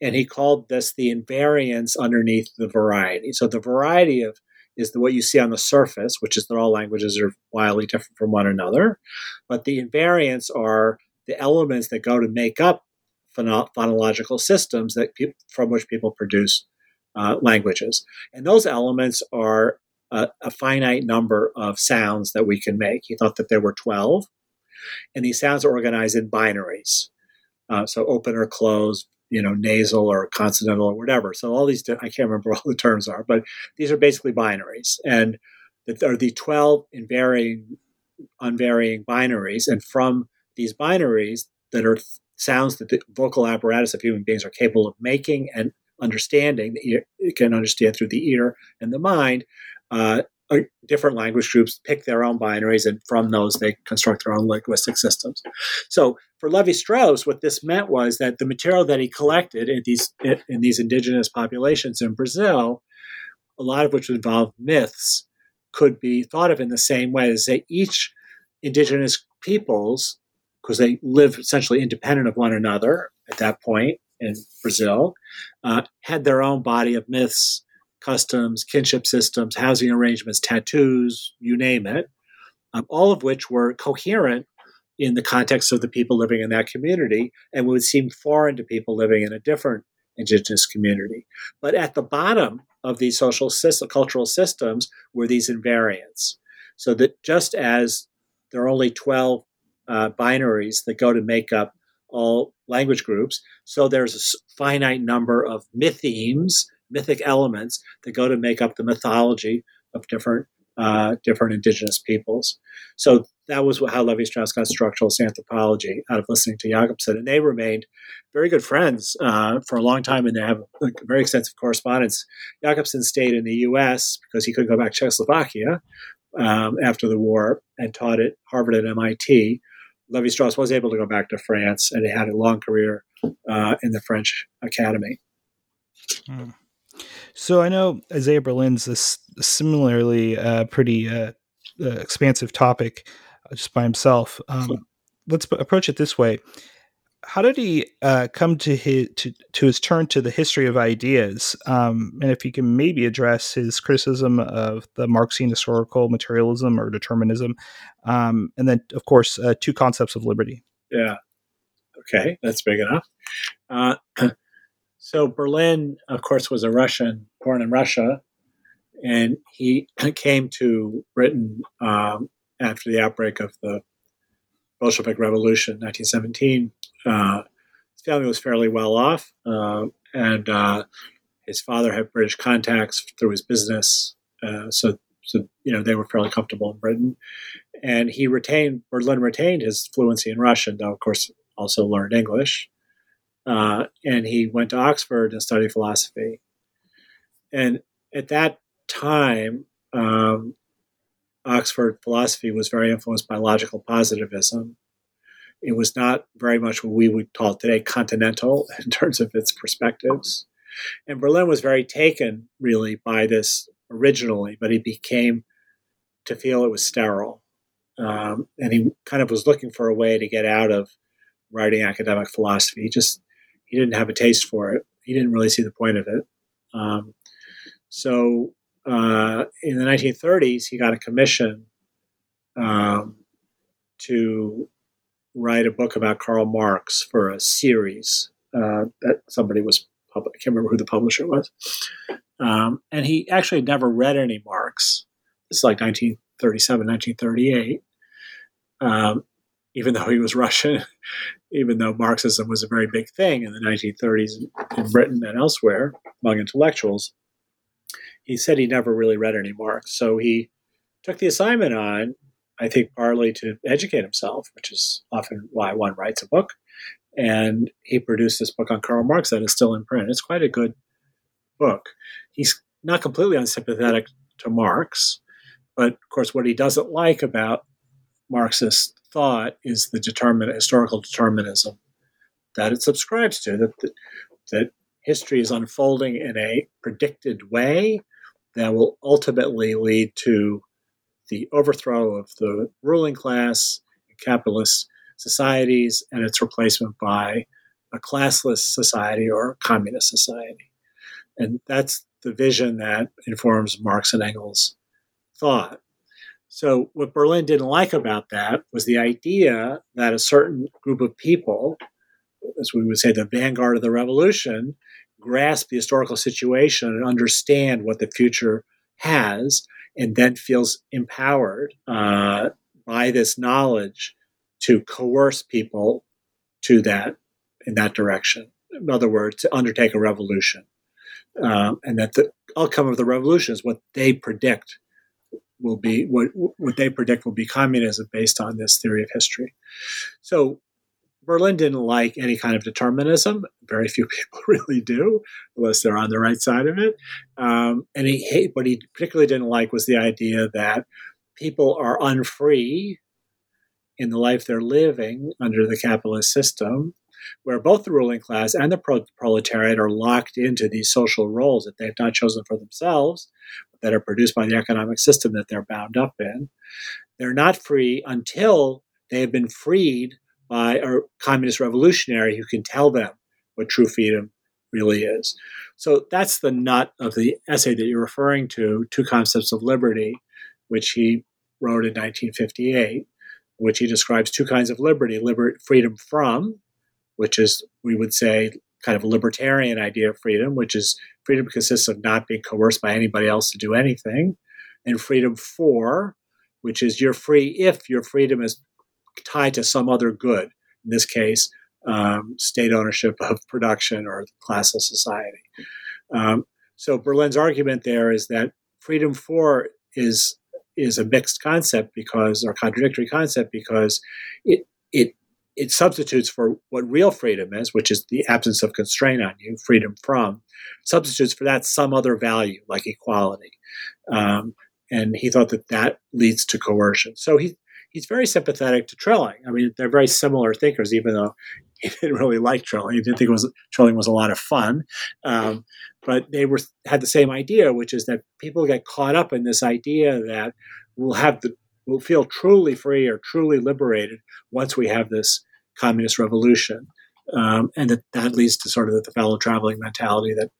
And he called this the invariance underneath the variety. So the variety of is the what you see on the surface, which is that all languages are wildly different from one another. But the invariants are the elements that go to make up phonological systems that pe- from which people produce uh, languages. And those elements are a, a, finite number of sounds that we can make. He thought that there were 12. And these sounds are organized in binaries. Uh, so open or close, you know, nasal or consonantal or whatever. So all these, I can't remember all the terms are, but these are basically binaries. And there are the 12 invariant, unvarying binaries. And from these binaries that are sounds that the vocal apparatus of human beings are capable of making and understanding, ear, it can understand through the ear and the mind, uh, different language groups pick their own binaries, and from those they construct their own linguistic systems. So for Levi Strauss, what this meant was that the material that he collected in these in these indigenous populations in Brazil, a lot of which involved myths, could be thought of in the same way as that each indigenous peoples, because they live essentially independent of one another at that point in Brazil, uh, had their own body of myths customs, kinship systems, housing arrangements, tattoos, you name it, um, all of which were coherent in the context of the people living in that community and would seem foreign to people living in a different indigenous community. But at the bottom of these social system, cultural systems were these invariants. So that just as there are only 12 uh, binaries that go to make up all language groups, so there's a finite number of mythemes mythic elements that go to make up the mythology of different uh, different indigenous peoples. So that was how Levi Strauss got structuralist anthropology out of listening to Jakobson, and they remained very good friends uh, for a long time, and they have a very extensive correspondence. Jakobson stayed in the U.S. because he couldn't go back to Czechoslovakia um, after the war and taught at Harvard and MIT. Levi Strauss was able to go back to France, and he had a long career uh, in the French Academy. Hmm. So I know Isaiah Berlin's this similarly uh, pretty uh, uh, expansive topic uh, just by himself. Um, let's approach it this way: How did he uh, come to his to, to his turn to the history of ideas? Um, and if he can maybe address his criticism of the Marxian historical materialism or determinism, um, and then of course uh, two concepts of liberty. Yeah. Okay, that's big enough. Uh, so Berlin, of course, was a Russian, born in Russia, and he came to Britain um, after the outbreak of the Bolshevik Revolution, 1917. Uh, his family was fairly well off, uh, and uh, his father had British contacts through his business, uh, so so you know they were fairly comfortable in Britain. And he retained Berlin retained his fluency in Russian, though of course also learned English. Uh, and he went to Oxford and studied philosophy. And at that time, um, Oxford philosophy was very influenced by logical positivism. It was not very much what we would call today continental in terms of its perspectives. And Berlin was very taken, really, by this originally, but he became to feel it was sterile. Um, and he kind of was looking for a way to get out of writing academic philosophy. He just he didn't have a taste for it. He didn't really see the point of it. Um, so uh, in the 1930s, he got a commission um, to write a book about Karl Marx for a series uh, that somebody was public. I can't remember who the publisher was. Um, and he actually never read any Marx. It's like 1937, 1938. Um, even though he was Russian, even though Marxism was a very big thing in the 1930s in Britain and elsewhere among intellectuals, he said he never really read any Marx. So he took the assignment on, I think, partly to educate himself, which is often why one writes a book. And he produced this book on Karl Marx that is still in print. It's quite a good book. He's not completely unsympathetic to Marx, but of course, what he doesn't like about Marxist thought is the determin- historical determinism that it subscribes to, that, that, that history is unfolding in a predicted way that will ultimately lead to the overthrow of the ruling class, capitalist societies, and its replacement by a classless society or communist society. And that's the vision that informs Marx and Engels' thought. So, what Berlin didn't like about that was the idea that a certain group of people, as we would say, the vanguard of the revolution, grasp the historical situation and understand what the future has, and then feels empowered uh, by this knowledge to coerce people to that in that direction. In other words, to undertake a revolution, um, and that the outcome of the revolution is what they predict will be what what they predict will be communism based on this theory of history. So Berlin didn't like any kind of determinism. Very few people really do, unless they're on the right side of it. Um, and he what he particularly didn't like was the idea that people are unfree in the life they're living under the capitalist system, where both the ruling class and the pro- proletariat are locked into these social roles that they've not chosen for themselves, but that are produced by the economic system that they're bound up in. They're not free until they have been freed by a communist revolutionary who can tell them what true freedom really is. So that's the nut of the essay that you're referring to, Two Concepts of Liberty, which he wrote in 1958, which he describes two kinds of liberty liber- freedom from, which is, we would say, kind of a libertarian idea of freedom, which is freedom consists of not being coerced by anybody else to do anything, and freedom for, which is you're free if your freedom is tied to some other good. In this case, um, state ownership of production or classless society. Um, so Berlin's argument there is that freedom for is is a mixed concept because or contradictory concept because it it it substitutes for what real freedom is, which is the absence of constraint on you, freedom from, substitutes for that some other value like equality. Um, and he thought that that leads to coercion. So he he's very sympathetic to Trilling. I mean, they're very similar thinkers, even though he didn't really like Trilling. He didn't think it was Trilling was a lot of fun. Um, but they were had the same idea, which is that people get caught up in this idea that we'll have the we'll feel truly free or truly liberated once we have this communist revolution, um, and that that leads to sort of the fellow traveling mentality that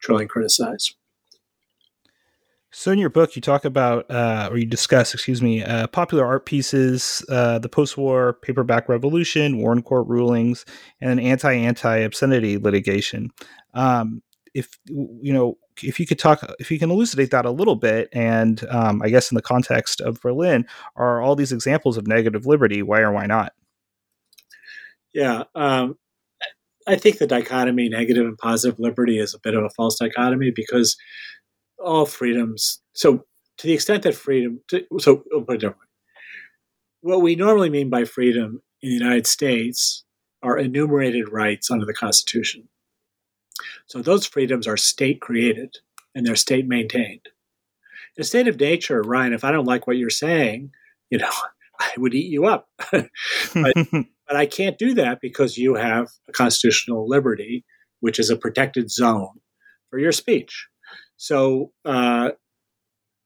Trilling criticized. So, in your book, you talk about, uh, or you discuss, excuse me, uh, popular art pieces, uh, the post-war paperback revolution, Warren Court rulings, and anti-anti obscenity litigation. Um, if you know, if you could talk, if you can elucidate that a little bit, and um, I guess in the context of Berlin, are all these examples of negative liberty? Why or why not? Yeah, um, I think the dichotomy, negative and positive liberty, is a bit of a false dichotomy because all freedoms. So, to the extent that freedom, to, so I'll put it differently. What we normally mean by freedom in the United States are enumerated rights under the Constitution. So, those freedoms are state created and they're state maintained. In a state of nature, Ryan, if I don't like what you're saying, you know, I would eat you up. but, but I can't do that because you have a constitutional liberty, which is a protected zone for your speech. So, uh,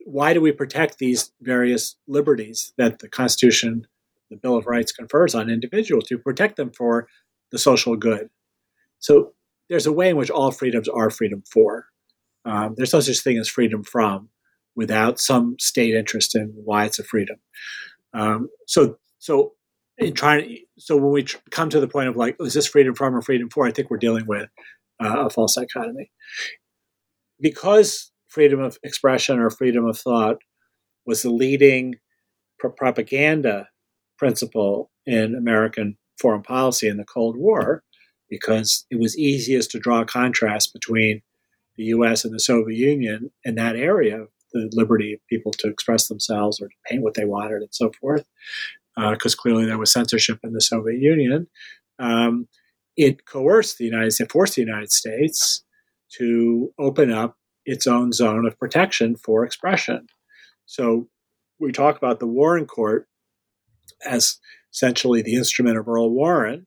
why do we protect these various liberties that the Constitution, the Bill of Rights confers on individuals to protect them for the social good? So, there's a way in which all freedoms are freedom for. Um, there's no such thing as freedom from without some state interest in why it's a freedom. Um, so, so in trying, to, so when we tr- come to the point of like, is this freedom from or freedom for? I think we're dealing with uh, a false dichotomy because freedom of expression or freedom of thought was the leading pro- propaganda principle in American foreign policy in the Cold War, because it was easiest to draw a contrast between the US and the Soviet Union in that area, the liberty of people to express themselves or to paint what they wanted and so forth, because uh, clearly there was censorship in the Soviet Union. Um, it coerced the United States, forced the United States to open up its own zone of protection for expression. So we talk about the Warren Court as essentially the instrument of Earl Warren,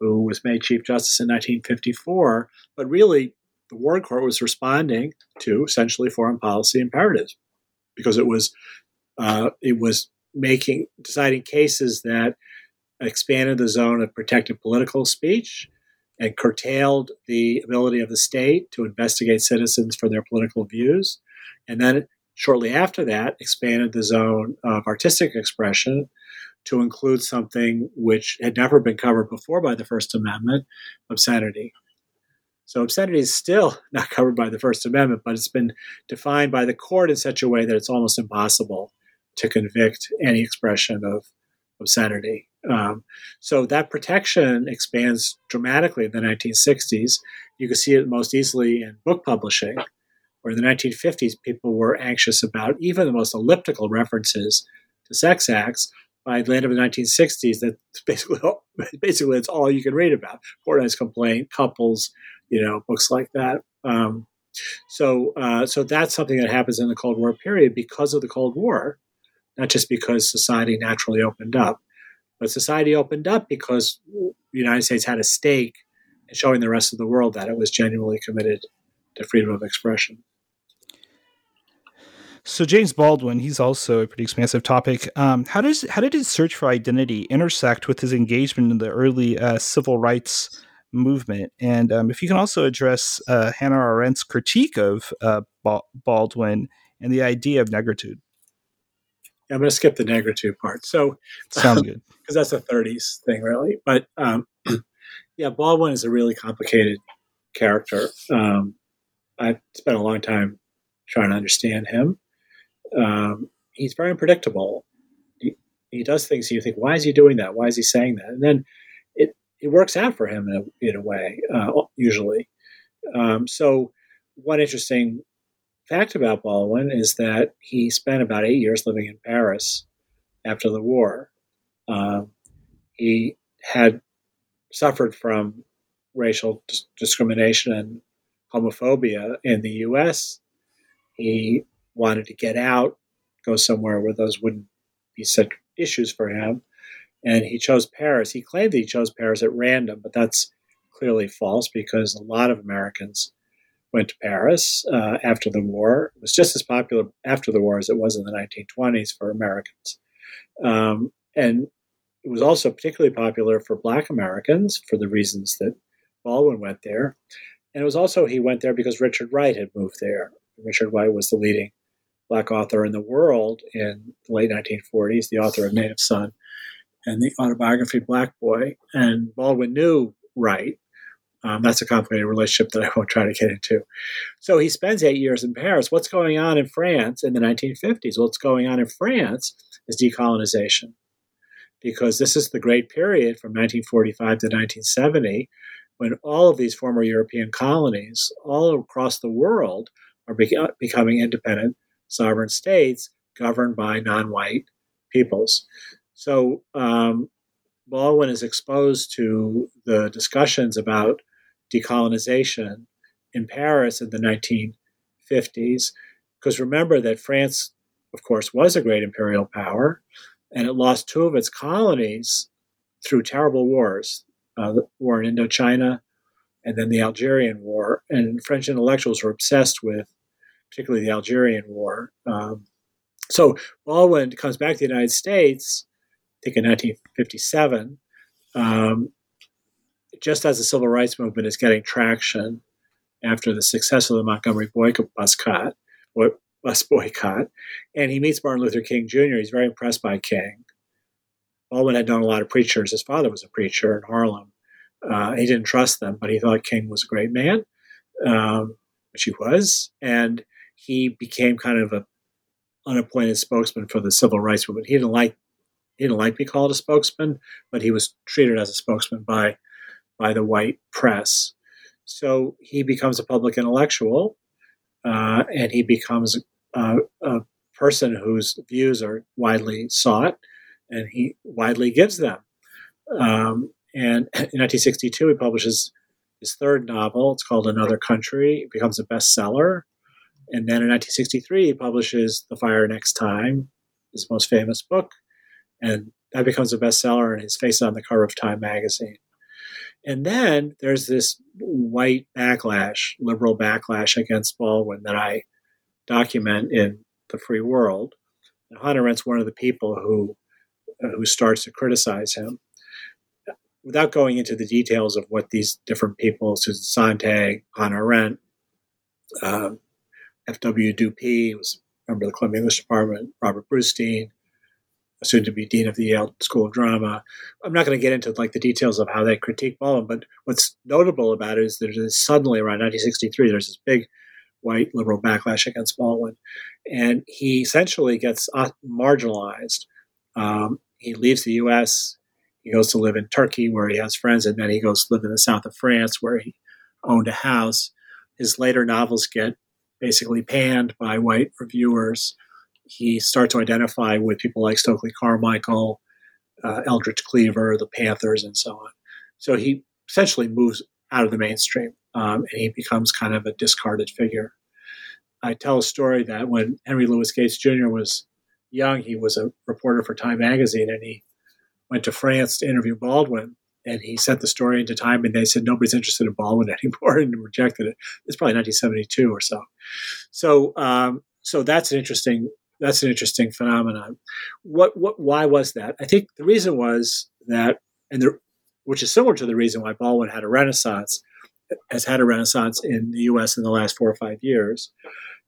who was made Chief Justice in 1954, but really the Warren Court was responding to essentially foreign policy imperatives because it was uh, it was making deciding cases that expanded the zone of protected political speech and curtailed the ability of the state to investigate citizens for their political views. And then shortly after that, expanded the zone of artistic expression to include something which had never been covered before by the First Amendment obscenity. So, obscenity is still not covered by the First Amendment, but it's been defined by the court in such a way that it's almost impossible to convict any expression of obscenity. Um, so that protection expands dramatically in the 1960s. You can see it most easily in book publishing, where in the 1950s people were anxious about even the most elliptical references to sex acts. By the end of the 1960s, that basically basically it's all you can read about. Portnoy's complaint, couples, you know, books like that. Um, so uh, so that's something that happens in the Cold War period because of the Cold War, not just because society naturally opened up. But society opened up because the United States had a stake in showing the rest of the world that it was genuinely committed to freedom of expression. So James Baldwin, he's also a pretty expansive topic. Um, how does how did his search for identity intersect with his engagement in the early uh, civil rights movement? And um, if you can also address uh, Hannah Arendt's critique of uh, Baldwin and the idea of negritude. Yeah, I'm going to skip the negritude part. So sounds good because that's a 30s thing, really. But um, yeah, Baldwin is a really complicated character. Um, I spent a long time trying to understand him. Um, he's very unpredictable. He, he, does things you think, why is he doing that? Why is he saying that? And then it it works out for him in a, in a way, uh, usually. Um, so one interesting fact about Baldwin is that he spent about eight years living in Paris after the war. Um, he had suffered from racial dis- discrimination and homophobia in the U.S. He wanted to get out, go somewhere where those wouldn't be such issues for him, and he chose Paris. He claimed that he chose Paris at random, but that's clearly false because a lot of Americans went to Paris uh, after the war. It was just as popular after the war as it was in the 1920s for Americans. Um, and it was also particularly popular for Black Americans for the reasons that Baldwin went there. And it was also, he went there because Richard Wright had moved there. Richard Wright was the leading Black author in the world in the late 1940s, the author of Native Son and the autobiography Black Boy. And Baldwin knew Wright. Um, that's a complicated relationship that I won't try to get into. So he spends eight years in Paris. What's going on in France in the 1950s? What's going on in France is decolonization because this is the great period from 1945 to 1970 when all of these former European colonies all across the world are be- becoming independent sovereign states governed by non white peoples. So um, Baldwin is exposed to the discussions about decolonization in Paris in the 1950s. Because remember that France, of course, was a great imperial power and it lost two of its colonies through terrible wars uh, the war in Indochina and then the Algerian War. And French intellectuals were obsessed with, particularly the Algerian War. Um, so Baldwin comes back to the United States, I think in 1957, um, just as the civil rights movement is getting traction after the success of the Montgomery boycott, bus boycott, and he meets Martin Luther King Jr. He's very impressed by King. Baldwin had known a lot of preachers. His father was a preacher in Harlem. Uh, he didn't trust them, but he thought King was a great man, um, which he was, and he became kind of a unappointed spokesman for the civil rights movement. He didn't like he didn't like to be called a spokesman, but he was treated as a spokesman by by the white press. So he becomes a public intellectual, uh, and he becomes a, a person whose views are widely sought, and he widely gives them. Um, and in 1962, he publishes his third novel. It's called Another Country. It becomes a bestseller. And then in 1963, he publishes The Fire Next Time, his most famous book. And that becomes a bestseller, and his face on the cover of Time magazine. And then there's this white backlash, liberal backlash against Baldwin that I document in The Free World. And Arendt's one of the people who uh, who starts to criticize him. Without going into the details of what these different people, Susan Sontag, Hannah Arendt, um, F.W. Dupee was member of the Columbia English Department, Robert Brustein, soon to be dean of the Yale School of Drama. I'm not going to get into like the details of how they critique Baldwin, but what's notable about it is there's suddenly around 1963 there's this big white liberal backlash against Baldwin, and he essentially gets uh, marginalized. Um, he leaves the U.S. He goes to live in Turkey where he has friends, and then he goes to live in the south of France where he owned a house. His later novels get basically panned by white reviewers he starts to identify with people like Stokely Carmichael, uh, Eldridge Cleaver, the Panthers, and so on. So he essentially moves out of the mainstream um, and he becomes kind of a discarded figure. I tell a story that when Henry Louis Gates Jr. was young, he was a reporter for Time magazine and he went to France to interview Baldwin. And he sent the story into Time, and they said nobody's interested in Baldwin anymore, and rejected it. It's probably 1972 or so. So, um, so that's an interesting that's an interesting phenomenon. What, what, why was that? I think the reason was that, and which is similar to the reason why Baldwin had a renaissance, has had a renaissance in the U.S. in the last four or five years,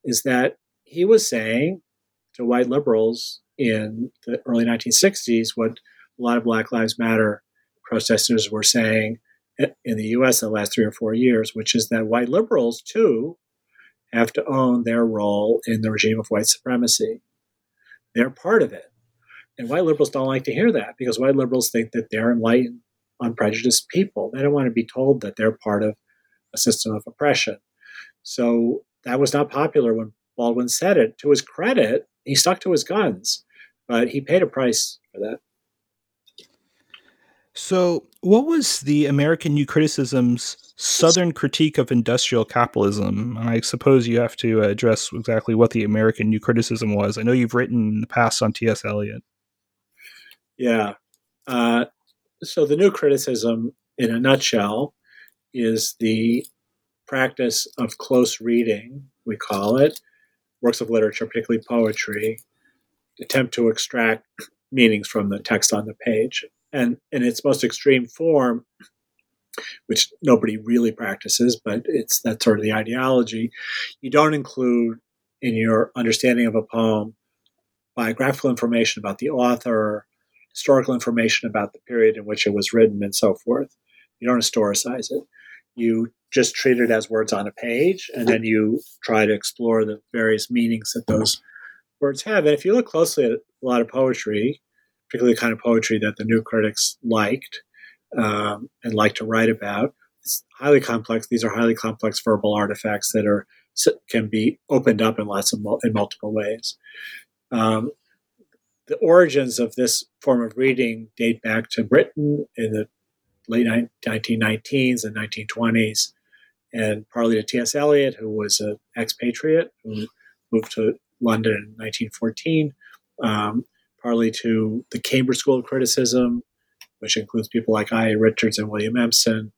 is that he was saying to white liberals in the early 1960s what a lot of Black Lives Matter protesters were saying in the U.S. in the last three or four years, which is that white liberals too have to own their role in the regime of white supremacy. They're part of it. And white liberals don't like to hear that because white liberals think that they're enlightened, unprejudiced people. They don't want to be told that they're part of a system of oppression. So that was not popular when Baldwin said it. To his credit, he stuck to his guns, but he paid a price for that. So, what was the American New Criticism's Southern critique of industrial capitalism? And I suppose you have to address exactly what the American New Criticism was. I know you've written in the past on T.S. Eliot. Yeah. Uh, so, the New Criticism, in a nutshell, is the practice of close reading, we call it, works of literature, particularly poetry, attempt to extract meanings from the text on the page. And in its most extreme form, which nobody really practices, but it's that sort of the ideology, you don't include in your understanding of a poem biographical information about the author, historical information about the period in which it was written, and so forth. You don't historicize it. You just treat it as words on a page, and then you try to explore the various meanings that those words have. And if you look closely at a lot of poetry, particularly the kind of poetry that the new critics liked um, and like to write about, it's highly complex. These are highly complex verbal artifacts that are can be opened up in lots of in multiple ways. Um, the origins of this form of reading date back to Britain in the late 1919s and 1920s, and partly to T.S. Eliot, who was an expatriate who moved to London in 1914, um, partly to the Cambridge School of Criticism, which includes people like I. Richards and William Empson.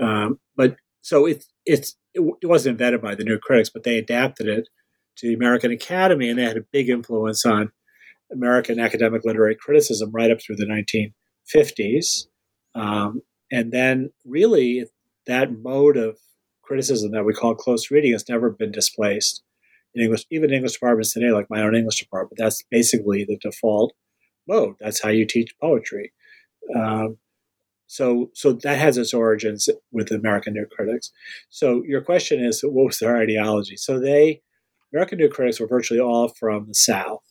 Um, but so it, it's, it, it wasn't invented by the new critics, but they adapted it to the American Academy, and they had a big influence on American academic literary criticism right up through the 1950s. Um, and then, really, that mode of criticism that we call close reading has never been displaced in English, even English departments today, like my own English department. That's basically the default mode. That's how you teach poetry. Um, so, so that has its origins with American New Critics. So, your question is, what was their ideology? So, they American New Critics were virtually all from the South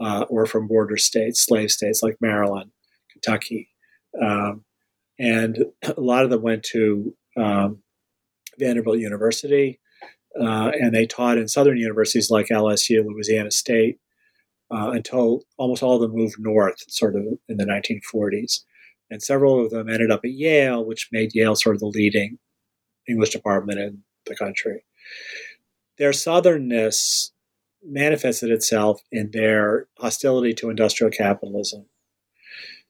uh, or from border states, slave states like Maryland, Kentucky. Um, and a lot of them went to um, Vanderbilt University, uh, and they taught in southern universities like LSU, Louisiana State, uh, until almost all of them moved north, sort of in the 1940s. And several of them ended up at Yale, which made Yale sort of the leading English department in the country. Their southernness manifested itself in their hostility to industrial capitalism.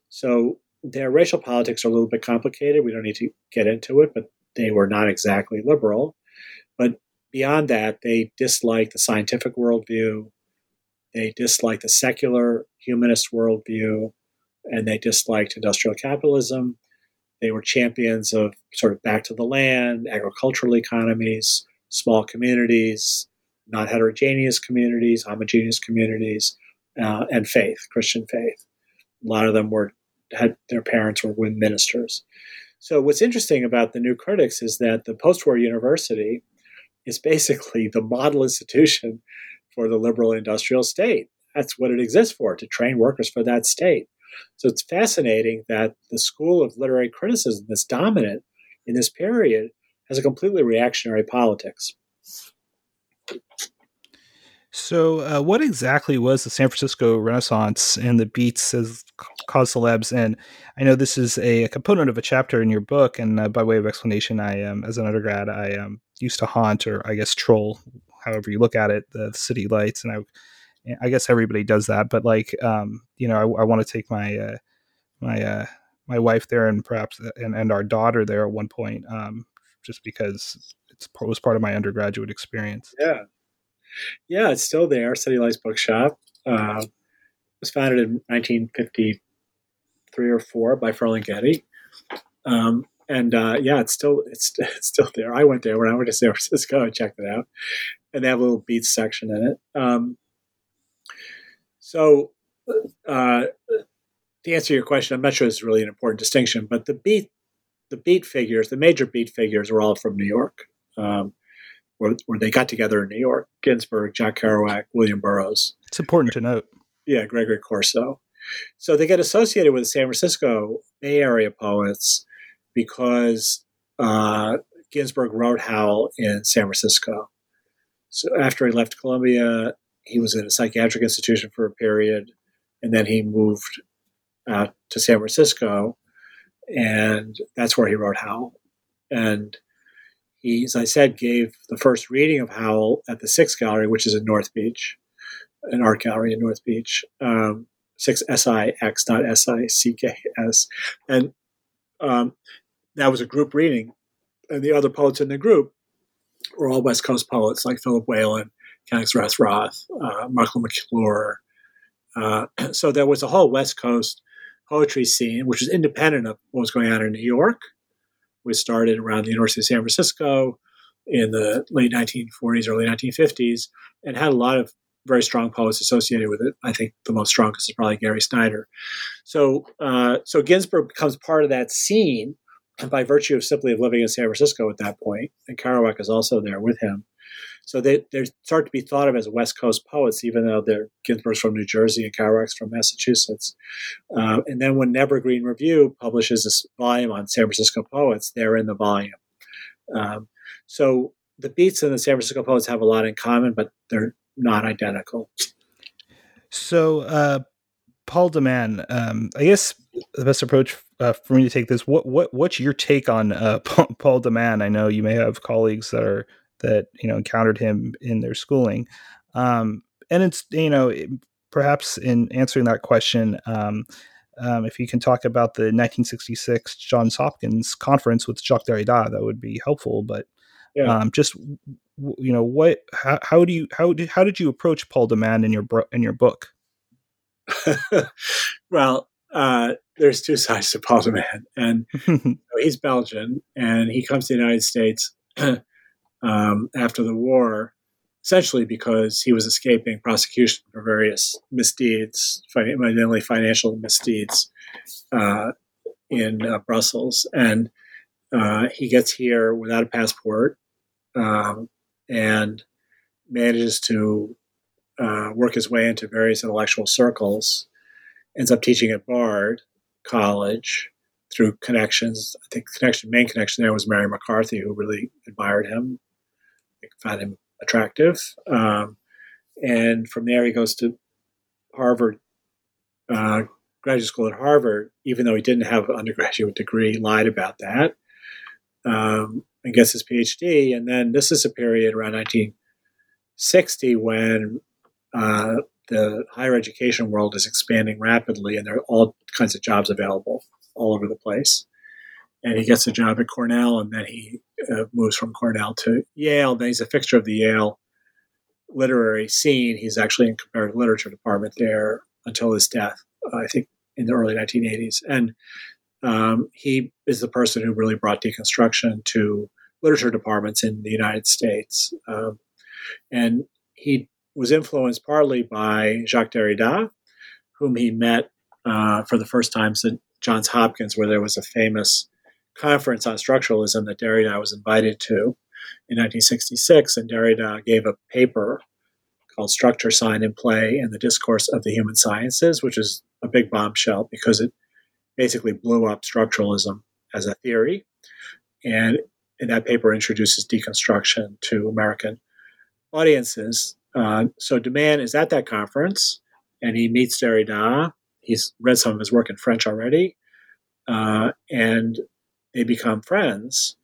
So their racial politics are a little bit complicated. We don't need to get into it, but they were not exactly liberal. But beyond that, they disliked the scientific worldview, they disliked the secular humanist worldview, and they disliked industrial capitalism. They were champions of sort of back to the land, agricultural economies, small communities, not heterogeneous communities, homogeneous communities, uh, and faith, Christian faith. A lot of them were had their parents were ministers. So what's interesting about the new critics is that the post-war university is basically the model institution for the liberal industrial state. That's what it exists for, to train workers for that state. So it's fascinating that the school of literary criticism that's dominant in this period has a completely reactionary politics. So, uh, what exactly was the San Francisco Renaissance and the Beats as cause celebs? And I know this is a, a, component of a chapter in your book. And uh, by way of explanation, I um, as an undergrad, I um, used to haunt, or I guess troll, however you look at it, the city lights, and I, I guess everybody does that. But like, um, you know, I, I want to take my uh, my uh, my wife there, and perhaps uh, and, and our daughter there at one point, um, just because it was part of my undergraduate experience. Yeah, yeah, it's still there. City Lights Bookshop uh, was founded in 1953 or four by Ferlinghetti. Um, and uh, yeah, it's still it's, it's still there. I went there when I went to San Francisco and checked it out, and they have a little beats section in it. Um, so, uh, to answer your question, I'm not sure it's really an important distinction, but the beat the beat figures, the major beat figures, were all from New York. Um, where, where they got together in New York. Ginsberg, Jack Kerouac, William Burroughs. It's important to note. Yeah, Gregory Corso. So they get associated with San Francisco Bay Area poets because uh, Ginsberg wrote Howl in San Francisco. So after he left Columbia, he was in a psychiatric institution for a period, and then he moved uh, to San Francisco, and that's where he wrote Howl. And he, as I said, gave the first reading of Howl at the Six Gallery, which is in North Beach, an art gallery in North Beach. Um, six S I X, not S I C K S, and um, that was a group reading, and the other poets in the group were all West Coast poets like Philip Whalen, Kenneth Roth Roth, uh, Michael McClure. Uh, so there was a whole West Coast poetry scene, which was independent of what was going on in New York. We started around the University of San Francisco in the late 1940s, early 1950s, and had a lot of very strong poets associated with it. I think the most strongest is probably Gary Snyder. So, uh, so Ginsberg becomes part of that scene by virtue of simply of living in San Francisco at that point, and Kerouac is also there with him. So they, they start to be thought of as West Coast poets, even though they're Ginsberg's from New Jersey and Kerouac's from Massachusetts. Uh, and then when Evergreen Review publishes this volume on San Francisco poets, they're in the volume. Um, so the Beats and the San Francisco poets have a lot in common, but they're not identical. So, uh, Paul de Man, um, I guess the best approach uh, for me to take this. What what what's your take on uh, Paul de Man? I know you may have colleagues that are that you know encountered him in their schooling, um, and it's you know perhaps in answering that question. Um, um, if you can talk about the 1966 Johns Hopkins conference with Jacques Derrida, that would be helpful. But yeah. um, just you know, what how, how do you how did how did you approach Paul de Man in your in your book? well, uh, there's two sides to Paul de Man, and he's Belgian, and he comes to the United States um, after the war, essentially because he was escaping prosecution for various misdeeds, mainly financial misdeeds, uh, in uh, Brussels, and uh, he gets here without a passport um, and manages to uh, work his way into various intellectual circles. Ends up teaching at Bard College through connections. I think the connection, main connection there was Mary McCarthy, who really admired him, found him attractive. Um, and from there, he goes to Harvard, uh, graduate school at Harvard, even though he didn't have an undergraduate degree, lied about that, um, and gets his PhD. And then this is a period around 1960 when uh, the higher education world is expanding rapidly, and there are all kinds of jobs available all over the place. And he gets a job at Cornell, and then he uh, moves from Cornell to Yale. Then he's a fixture of the Yale literary scene. He's actually in comparative literature department there until his death, I think, in the early 1980s. And um, he is the person who really brought deconstruction to literature departments in the United States. Um, and he was influenced partly by Jacques Derrida, whom he met uh, for the first time at Johns Hopkins, where there was a famous conference on structuralism that Derrida was invited to in 1966. And Derrida gave a paper called Structure, Sign, and Play in the Discourse of the Human Sciences, which is a big bombshell because it basically blew up structuralism as a theory. And in that paper introduces deconstruction to American audiences. Uh, so de Man is at that conference and he meets Derrida. He's read some of his work in French already. Uh, and they become friends.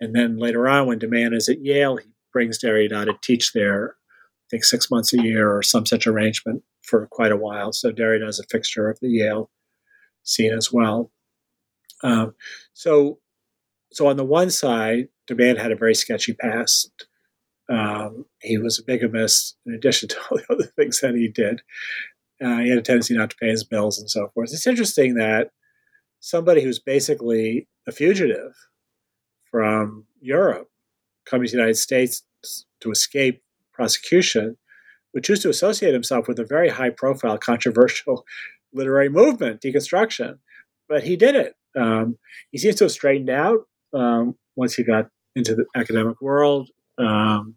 And then later on, when de Man is at Yale, he brings Derrida to teach there, I think six months a year or some such arrangement for quite a while. So Derrida is a fixture of the Yale scene as well. Um, so, so on the one side, de Man had a very sketchy past. Um, he was a bigamist in addition to all the other things that he did. Uh, he had a tendency not to pay his bills and so forth. It's interesting that somebody who's basically a fugitive from Europe coming to the United States to escape prosecution would choose to associate himself with a very high profile, controversial literary movement, deconstruction. But he did it. Um, he seems to have straightened out um, once he got into the academic world. Um,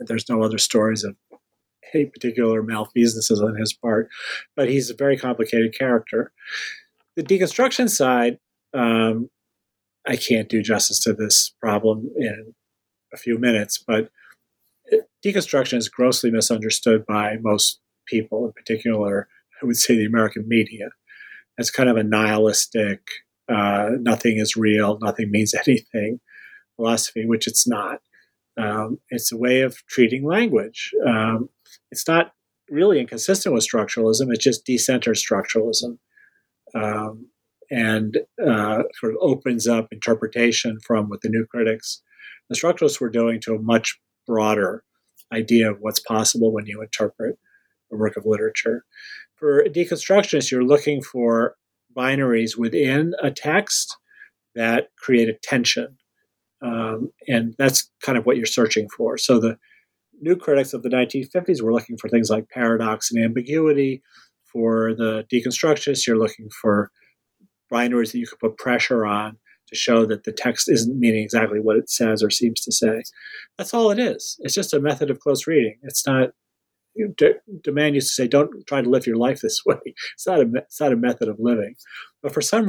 there's no other stories of any particular malfeasances on his part, but he's a very complicated character. The deconstruction side, um, I can't do justice to this problem in a few minutes, but deconstruction is grossly misunderstood by most people, in particular, I would say the American media. It's kind of a nihilistic, uh, nothing is real, nothing means anything philosophy, which it's not. Um, it's a way of treating language. Um, it's not really inconsistent with structuralism. It just decenters structuralism um, and uh, sort of opens up interpretation from what the new critics, the structuralists, were doing to a much broader idea of what's possible when you interpret a work of literature. For deconstructionists, you're looking for binaries within a text that create a tension. Um, and that's kind of what you're searching for. So the new critics of the 1950s were looking for things like paradox and ambiguity. For the deconstructionists, you're looking for binaries that you could put pressure on to show that the text isn't meaning exactly what it says or seems to say. That's all it is. It's just a method of close reading. It's not. You De Man used to say, "Don't try to live your life this way." It's not a it's not a method of living. But for some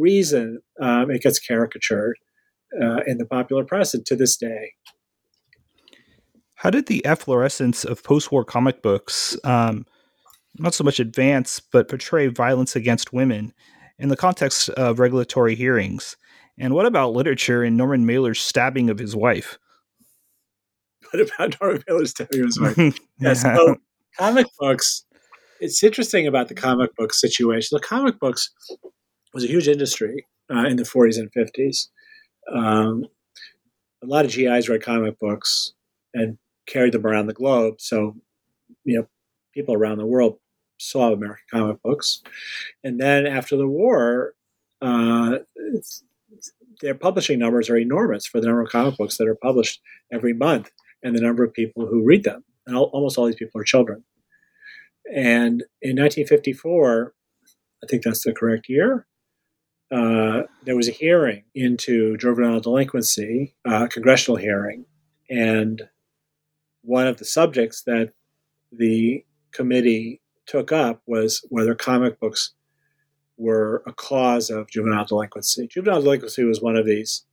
reason, um, it gets caricatured uh, in the popular press, and to this day. How did the efflorescence of post-war comic books, um, not so much advance, but portray violence against women in the context of regulatory hearings? And what about literature and Norman Mailer's stabbing of his wife? What about Norman Mailer's stabbing of his wife? yeah. yeah, so comic books. It's interesting about the comic book situation. The comic books was a huge industry uh, in the 40s and 50s. Um, a lot of GIs read comic books and carried them around the globe. So, you know, people around the world saw American comic books. And then after the war, uh, their publishing numbers are enormous for the number of comic books that are published every month and the number of people who read them. And all, almost all these people are children. And in 1954, I think that's the correct year, uh, there was a hearing into juvenile delinquency, uh, congressional hearing. And one of the subjects that the committee took up was whether comic books were a cause of juvenile delinquency. Juvenile delinquency was one of these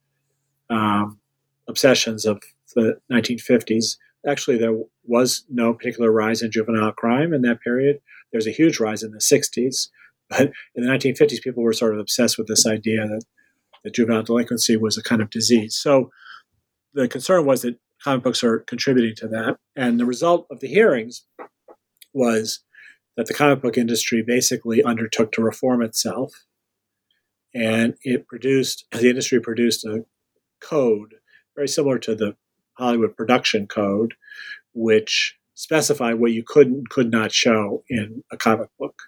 um, obsessions of the 1950s. Actually, there was no particular rise in juvenile crime in that period. There's a huge rise in the 60s. But in the 1950s, people were sort of obsessed with this idea that, that juvenile delinquency was a kind of disease. So the concern was that comic books are contributing to that. And the result of the hearings was that the comic book industry basically undertook to reform itself. And it produced, the industry produced a code very similar to the Hollywood production code, which specified what you could and could not show in a comic book.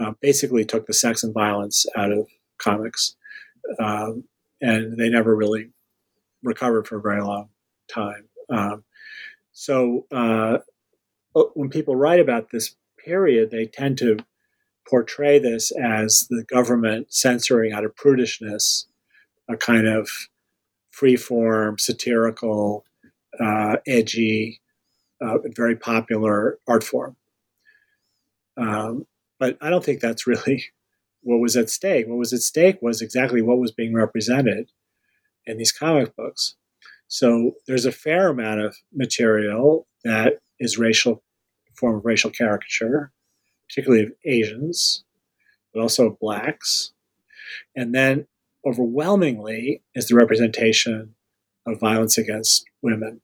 Uh, basically took the sex and violence out of comics. Um, and they never really recovered for a very long time. Um, so uh, when people write about this period, they tend to portray this as the government censoring out of prudishness a kind of free-form, satirical, uh, edgy, uh, very popular art form. Um, but I don't think that's really what was at stake. What was at stake was exactly what was being represented in these comic books. So there's a fair amount of material that is racial form of racial caricature, particularly of Asians, but also blacks. And then overwhelmingly is the representation of violence against women.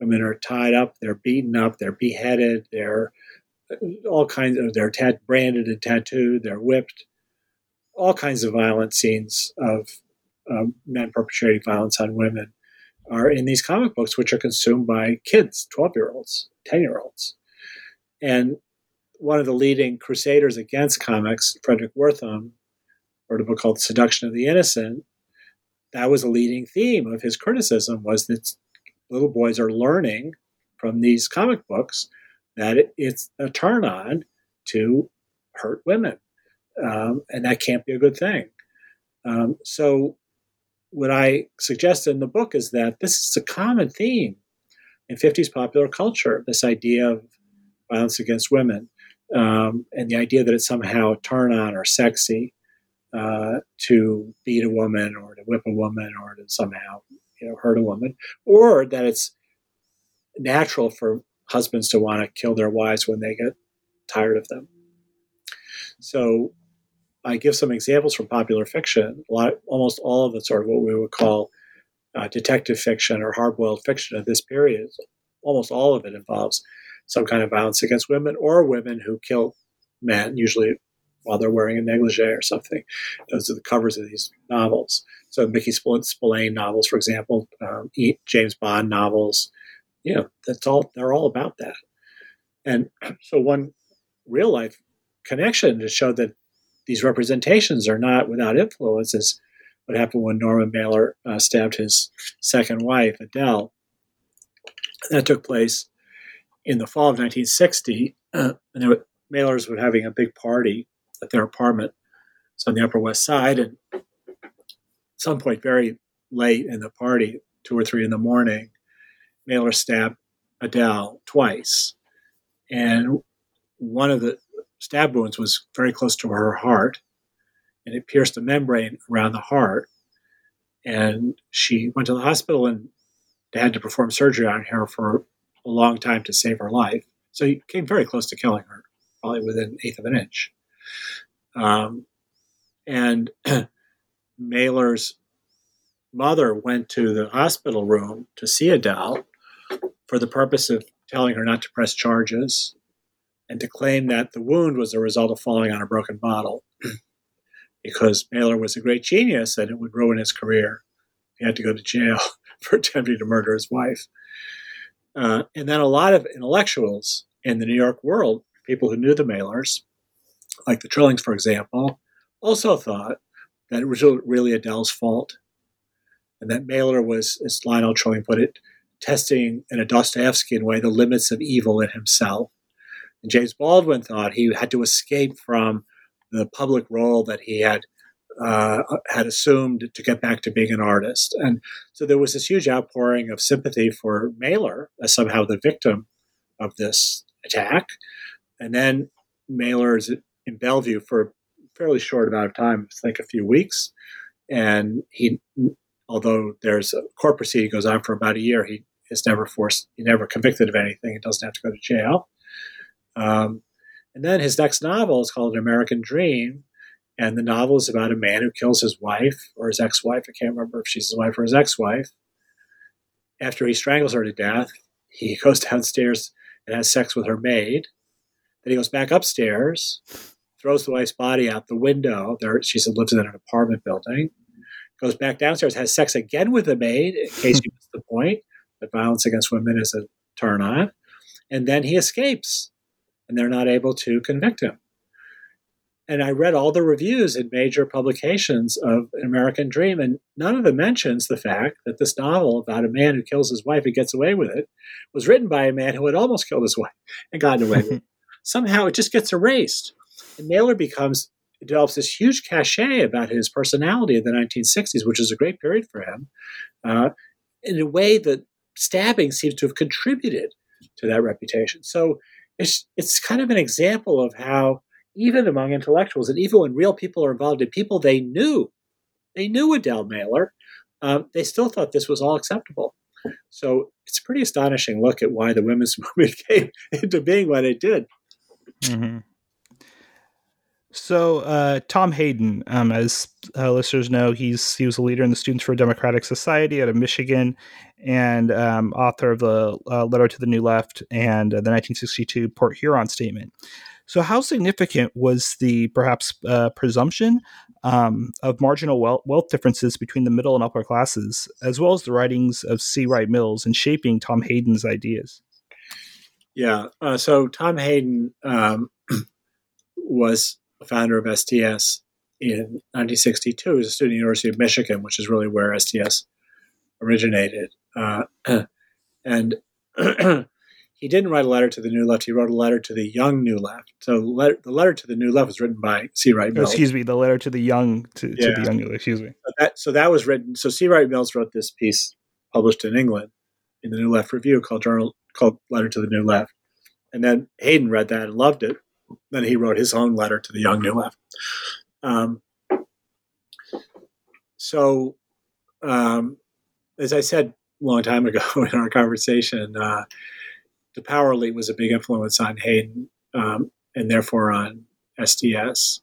Women are tied up, they're beaten up, they're beheaded, they're all kinds of they're tat- branded and tattooed, they're whipped, all kinds of violent scenes of um, men perpetrating violence on women are in these comic books, which are consumed by kids, 12 year olds, 10 year olds. And one of the leading crusaders against comics, Fredric Wertham, wrote a book called Seduction of the Innocent. That was a leading theme of his criticism was that little boys are learning from these comic books that it, it's a turn on to hurt women. Um, and that can't be a good thing. Um, so, what I suggest in the book is that this is a common theme in 50s popular culture this idea of violence against women um, and the idea that it's somehow turn on or sexy uh, to beat a woman or to whip a woman or to somehow you know hurt a woman or that it's natural for husbands to want to kill their wives when they get tired of them. So I give some examples from popular fiction. A lot, almost all of it's sort of what we would call uh, detective fiction or hard-boiled fiction of this period. Almost all of it involves some kind of violence against women or women who kill men, usually while they're wearing a negligee or something. Those are the covers of these novels. So Mickey Spillane novels, for example, um, James Bond novels, you know, that's all they're all about that. And so one real life connection to show that these representations are not without influence is what happened when Norman Mailer uh, stabbed his second wife, Adele. That took place in the fall of 1960, uh, were, Mailers were having a big party at their apartment. It's on the Upper West Side, and at some point, very late in the party, two or three in the morning, Mailer stabbed Adele twice, and one of the stab wounds was very close to her heart, and it pierced the membrane around the heart. And she went to the hospital and they had to perform surgery on her for a long time to save her life. So he came very close to killing her, probably within an eighth of an inch. Um, and Mailer's mother went to the hospital room to see Adele for the purpose of telling her not to press charges and to claim that the wound was a result of falling on a broken bottle because Mailer was a great genius and it would ruin his career. He had to go to jail for attempting to murder his wife. Uh, and then a lot of intellectuals in the New York world, people who knew the Mailers, like the Trillings, for example, also thought that it was really Adele's fault. And that Mailer was, as Lionel Trilling put it, testing in a Dostoevskian way the limits of evil in himself. And James Baldwin thought he had to escape from the public role that he had uh, had assumed to get back to being an artist. And so there was this huge outpouring of sympathy for Mailer as somehow the victim of this attack. And then Mailer is in Bellevue for a fairly short amount of time, I think a few weeks. And he, although there's a court proceeding goes on for about a year, he is never forced, he never convicted of anything. He doesn't have to go to jail. Um, and then his next novel is called An American Dream. And the novel is about a man who kills his wife or his ex wife. I can't remember if she's his wife or his ex wife. After he strangles her to death, he goes downstairs and has sex with her maid. Then he goes back upstairs, throws the wife's body out the window. There, she lives in an apartment building. Goes back downstairs, has sex again with the maid, in case you missed the point that violence against women is a turn on. And then he escapes and they're not able to convict him. And I read all the reviews in major publications of An American Dream, and none of them mentions the fact that this novel about a man who kills his wife and gets away with it was written by a man who had almost killed his wife and gotten away with it. Somehow it just gets erased. And Mailer becomes develops this huge cachet about his personality in the 1960s, which is a great period for him, uh, in a way that stabbing seems to have contributed to that reputation. So it's it's kind of an example of how even among intellectuals and even when real people are involved in people they knew, they knew Adele Mailer, um, they still thought this was all acceptable. So it's a pretty astonishing look at why the women's movement came into being what it did. Mm-hmm. So uh, Tom Hayden, um, as uh, listeners know, he's he was a leader in the Students for a Democratic Society out of Michigan, and um, author of the uh, Letter to the New Left and uh, the 1962 Port Huron Statement. So, how significant was the perhaps uh, presumption um, of marginal wealth, wealth, differences between the middle and upper classes, as well as the writings of C. Wright Mills in shaping Tom Hayden's ideas? Yeah. Uh, so, Tom Hayden um, was a founder of SDS in 1962. He was a student at the University of Michigan, which is really where SDS originated. Uh, and he didn't write a letter to the New Left. He wrote a letter to the young New Left. So letter, the letter to the New Left was written by C. Wright Mills. Oh, excuse me, the letter to the young to, yeah. to the young New Left. Excuse me. So that, so that was written. So C. Wright Mills wrote this piece published in England in the New Left Review called Journal called Letter to the New Left. And then Hayden read that and loved it. Then he wrote his own letter to the young New Left. Um, so, um, as I said a long time ago in our conversation, uh, the power elite was a big influence on Hayden um, and therefore on SDS.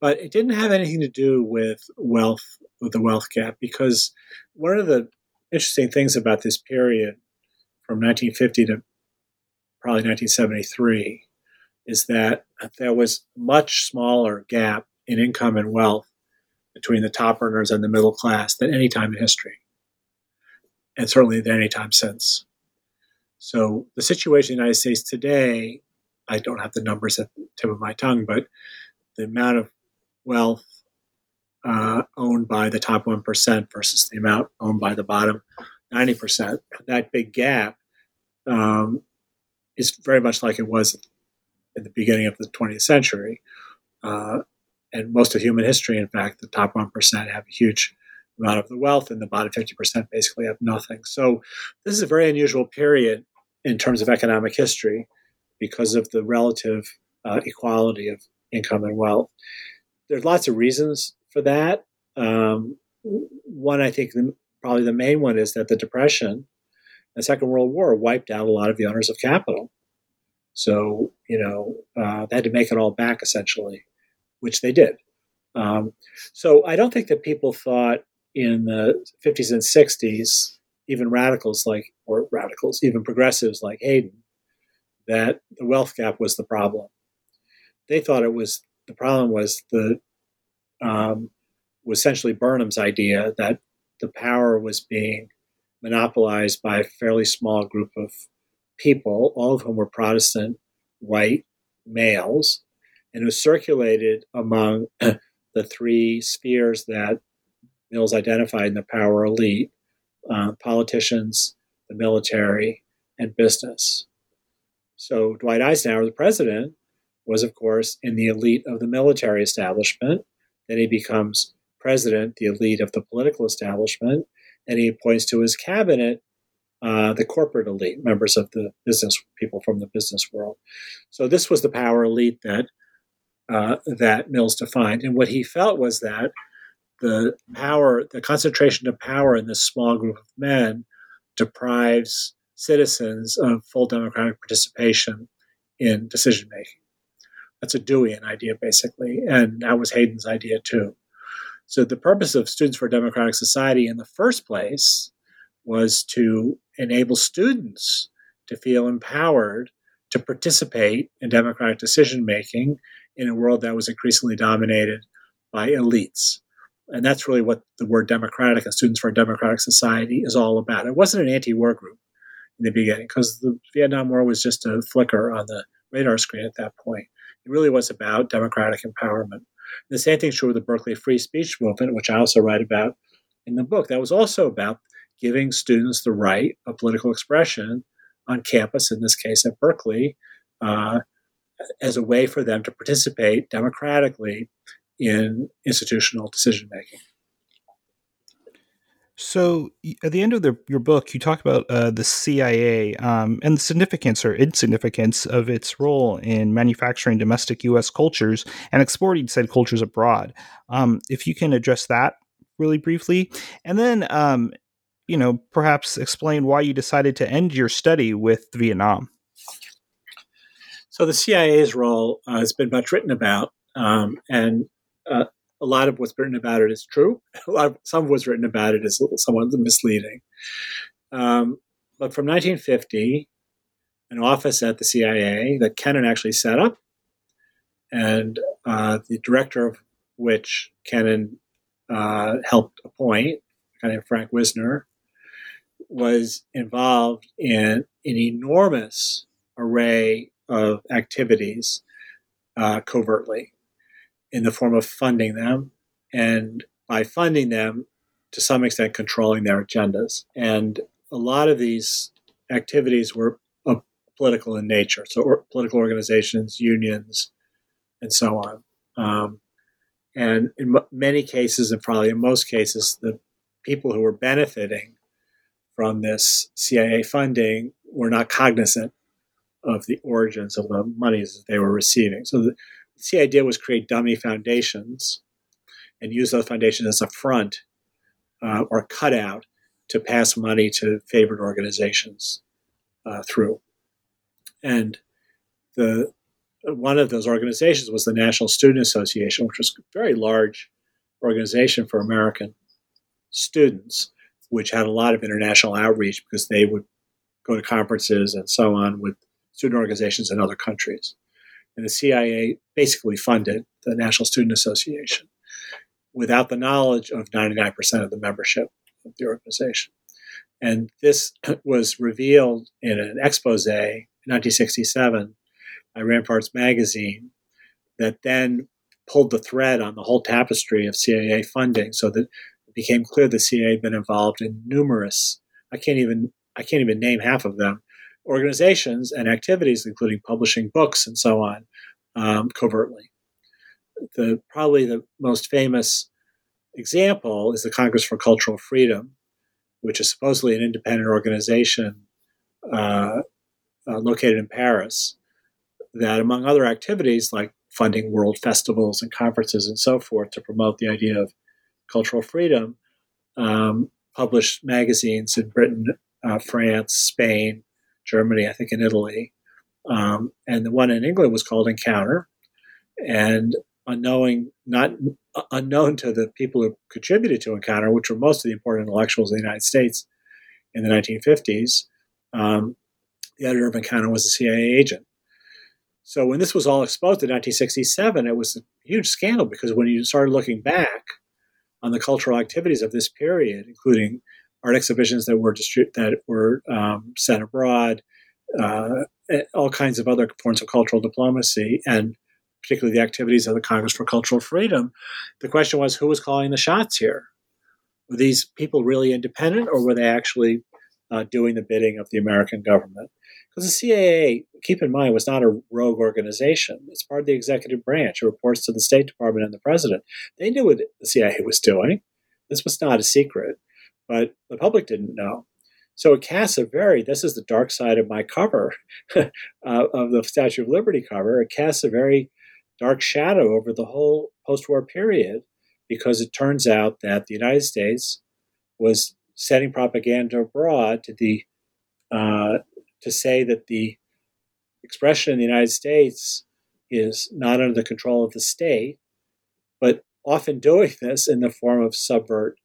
But it didn't have anything to do with wealth, with the wealth gap, because one of the interesting things about this period from 1950 to probably 1973 is that there was much smaller gap in income and wealth between the top earners and the middle class than any time in history, and certainly than any time since. So the situation in the United States today, I don't have the numbers at the tip of my tongue, but the amount of wealth uh, owned by the top 1% versus the amount owned by the bottom 90%, that big gap um, is very much like it was in the beginning of the 20th century. Uh, and most of human history, in fact, the top 1% have a huge amount of the wealth, and the bottom 50% basically have nothing. So this is a very unusual period in terms of economic history because of the relative uh, equality of income and wealth. There's lots of reasons for that. Um, one, I think, the, probably the main one is that the Depression, the Second World War, wiped out a lot of the owners of capital. So, you know, uh, they had to make it all back essentially, which they did. Um, so I don't think that people thought in the 50s and 60s, even radicals like, or radicals, even progressives like Hayden, that the wealth gap was the problem. They thought it was the problem was the um, was essentially Burnham's idea that the power was being monopolized by a fairly small group of people, all of whom were Protestant white males, and was circulated among the three spheres that Mills identified in the power elite uh, politicians, the military, and business. So Dwight Eisenhower, the president, was, of course, in the elite of the military establishment. Then he becomes president, the elite of the political establishment, and he appoints to his cabinet uh, the corporate elite, members of the business people from the business world. So this was the power elite that uh, that Mills defined, and what he felt was that the power, the concentration of power in this small group of men, deprives citizens of full democratic participation in decision making. That's a Deweyan idea, basically, and that was Hayden's idea too. So the purpose of Students for a Democratic Society in the first place was to enable students to feel empowered to participate in democratic decision making in a world that was increasingly dominated by elites. And that's really what the word democratic and Students for a Democratic Society is all about. It wasn't an anti war group in the beginning because the Vietnam War was just a flicker on the radar screen at that point. It really was about democratic empowerment. The same thing's true with the Berkeley Free Speech Movement, which I also write about in the book. That was also about giving students the right of political expression on campus, in this case at Berkeley, uh, as a way for them to participate democratically in institutional decision making. So, at the end of the, your book, you talk about uh, the CIA um, and the significance or insignificance of its role in manufacturing domestic U.S. cultures and exporting said cultures abroad. Um, if you can address that really briefly, and then, um, you know, perhaps explain why you decided to end your study with Vietnam. So, the CIA's role uh, has been much written about, um, and uh, a lot of what's written about it is true. A lot of, some of what's written about it is somewhat misleading. Um, but from 1950, an office at the CIA that Kennan actually set up, and uh, the director of which Kennan uh, helped appoint, a guy named Frank Wisner, was involved in an enormous array of activities uh, covertly in the form of funding them and by funding them to some extent controlling their agendas. And a lot of these activities were political in nature. So or, political organizations unions and so on. Um, and in m- many cases and probably in most cases the people who were benefiting from this cia funding were not cognizant of the origins of the monies that they were receiving. So the, the idea was create dummy foundations and use those foundations as a front uh, or cutout to pass money to favored organizations uh, through. And the one of those organizations was the National Student Association, which was a very large organization for American students, which had a lot of international outreach because they would go to conferences and so on with student organizations in other countries and the CIA basically funded the National Student Association without the knowledge of 99% of the membership of the organization. And this was revealed in an expose in 1967 by Ramparts magazine that then pulled the thread on the whole tapestry of CIA funding so that it became clear the CIA had been involved in numerous, I can't even, I can't even name half of them, organizations and activities, including publishing books and so on, um, covertly. The, probably the most famous example is the Congress for Cultural Freedom, which is supposedly an independent organization uh, uh, located in Paris, that among other activities like funding world festivals and conferences and so forth to promote the idea of cultural freedom, um, published magazines in Britain, uh, France, Spain, Germany, I think in Italy. Um, and the one in England was called Encounter. And unknowing, not unknown to the people who contributed to Encounter, which were most of the important intellectuals in the United States in the 1950s, um, the editor of Encounter was a CIA agent. So when this was all exposed in 1967, it was a huge scandal because when you started looking back on the cultural activities of this period, including art exhibitions that were distri- that were um, sent abroad, uh, all kinds of other forms of cultural diplomacy, and particularly the activities of the Congress for Cultural Freedom, the question was who was calling the shots here? Were these people really independent, or were they actually uh, doing the bidding of the American government? Because the CIA, keep in mind, was not a rogue organization. It's part of the executive branch. It reports to the State Department and the president. They knew what the CIA was doing. This was not a secret, but the public didn't know. So it casts a very, this is the dark side of my cover, uh, of the Statue of Liberty cover, it casts a very dark shadow over the whole post war period because it turns out that the United States was setting propaganda abroad to the uh, to say that the expression in the United States is not under the control of the state, but often doing this in the form of subvert,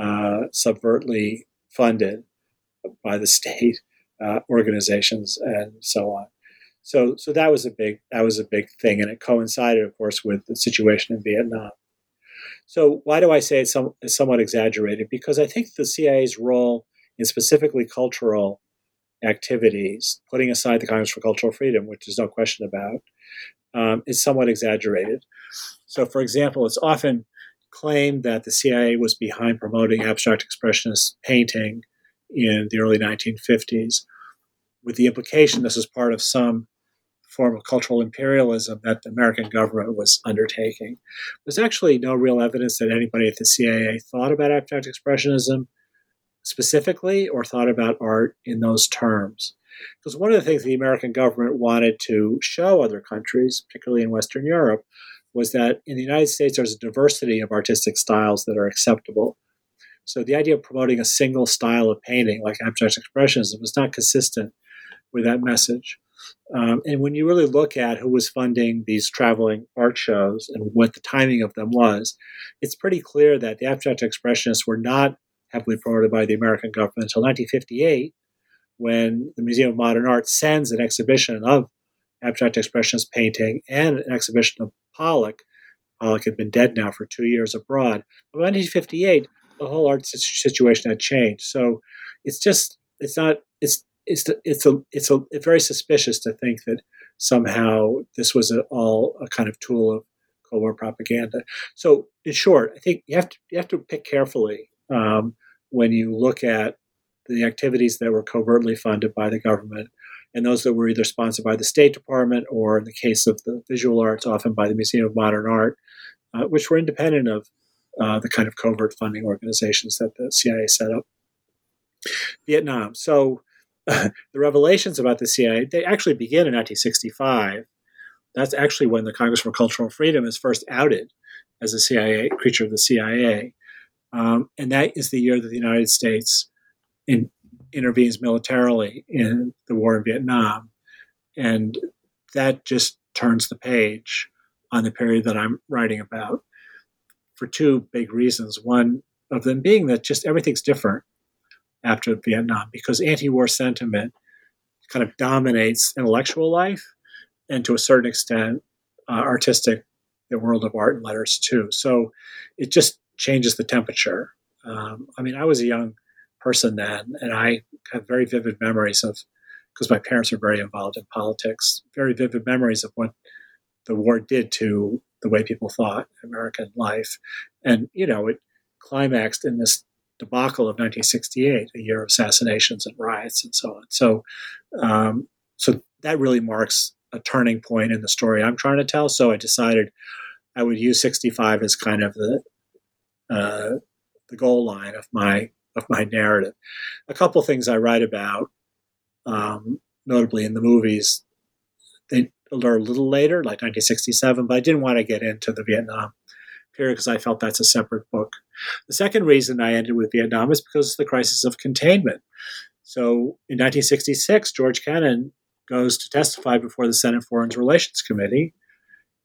uh, subvertly funded by the state uh, organizations and so on. So, so that was a big that was a big thing, and it coincided, of course, with the situation in Vietnam. So, why do I say it's, some, somewhat exaggerated? Because I think the CIA's role in specifically cultural activities, putting aside the Congress for Cultural Freedom, which there's no question about, um, is somewhat exaggerated. So, for example, it's often claimed that the CIA was behind promoting abstract expressionist painting in the early 1950s, with the implication this is part of some form of cultural imperialism that the American government was undertaking. There's actually no real evidence that anybody at the CIA thought about abstract expressionism specifically or thought about art in those terms. Because one of the things the American government wanted to show other countries, particularly in Western Europe, was that in the United States there's a diversity of artistic styles that are acceptable. So the idea of promoting a single style of painting, like abstract expressionism, was not consistent with that message. Um, and when you really look at who was funding these traveling art shows and what the timing of them was, it's pretty clear that the abstract expressionists were not heavily promoted by the American government until 1958, when the Museum of Modern Art sends an exhibition of abstract expressionist painting and an exhibition of Pollock. Pollock had been dead now for two years abroad. By 1958, the whole art situation had changed. So it's just it's not it's it's it's a it's a it's very suspicious to think that somehow this was all a kind of tool of Cold War propaganda. So in short, I think you have to you have to pick carefully um, when you look at the activities that were covertly funded by the government and those that were either sponsored by the State Department or, in the case of the visual arts, often by the Museum of Modern Art, uh, which were independent of uh, the kind of covert funding organizations that the CIA set up. Vietnam. So the revelations about the CIA, they actually begin in 1965. That's actually when the Congress for Cultural Freedom is first outed as a CIA creature of the CIA. Um, and that is the year that the United States in, intervenes militarily in the war in Vietnam. And that just turns the page on the period that I'm writing about for two big reasons. One of them being that just everything's different after Vietnam because anti war sentiment kind of dominates intellectual life and to a certain extent uh, artistic, the world of art and letters too. So it just changes the temperature. Um, I mean, I was a young person then, and I have very vivid memories of because my parents were very involved in politics. Very vivid memories of what the war did to the way people thought American life, and you know it climaxed in this debacle of 1968, a year of assassinations and riots and so on. So, um, so that really marks a turning point in the story I'm trying to tell. So I decided I would use 65 as kind of the uh, the goal line of my of my narrative. A couple things I write about, um, notably in the movies, they are a little later, like 1967, but I didn't want to get into the Vietnam period because I felt that's a separate book. The second reason I ended with Vietnam is because of the crisis of containment. So in 1966, George Kennan goes to testify before the Senate Foreign Relations Committee,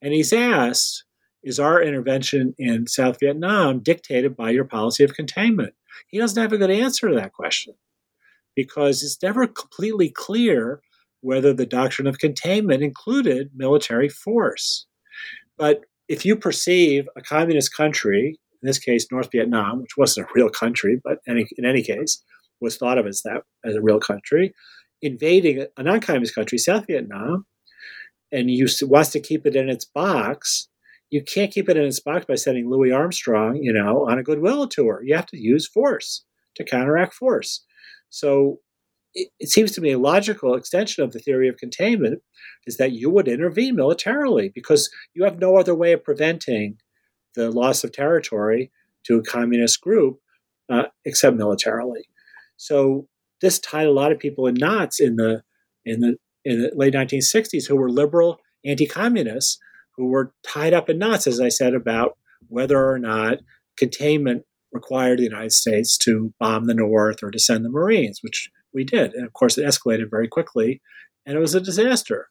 and he's asked, Is our intervention in South Vietnam dictated by your policy of containment? He doesn't have a good answer to that question because it's never completely clear whether the doctrine of containment included military force. But if you perceive a communist country, in this case North Vietnam, which wasn't a real country, but any, in any case was thought of as that as a real country, invading a non-communist country, South Vietnam, and you wants to keep it in its box, you can't keep it in its box by sending Louis Armstrong, you know, on a goodwill tour. You have to use force to counteract force. So it, it, seems to me a logical extension of the theory of containment is that you would intervene militarily because you have no other way of preventing the loss of territory to a communist group uh, except militarily. So this tied a lot of people in knots in the in the in the late 1960s who were liberal anti-communists who were tied up in knots, as I said, about whether or not containment required the United States to bomb the North or to send the Marines, which we did. And of course, it escalated very quickly, and it was a disaster.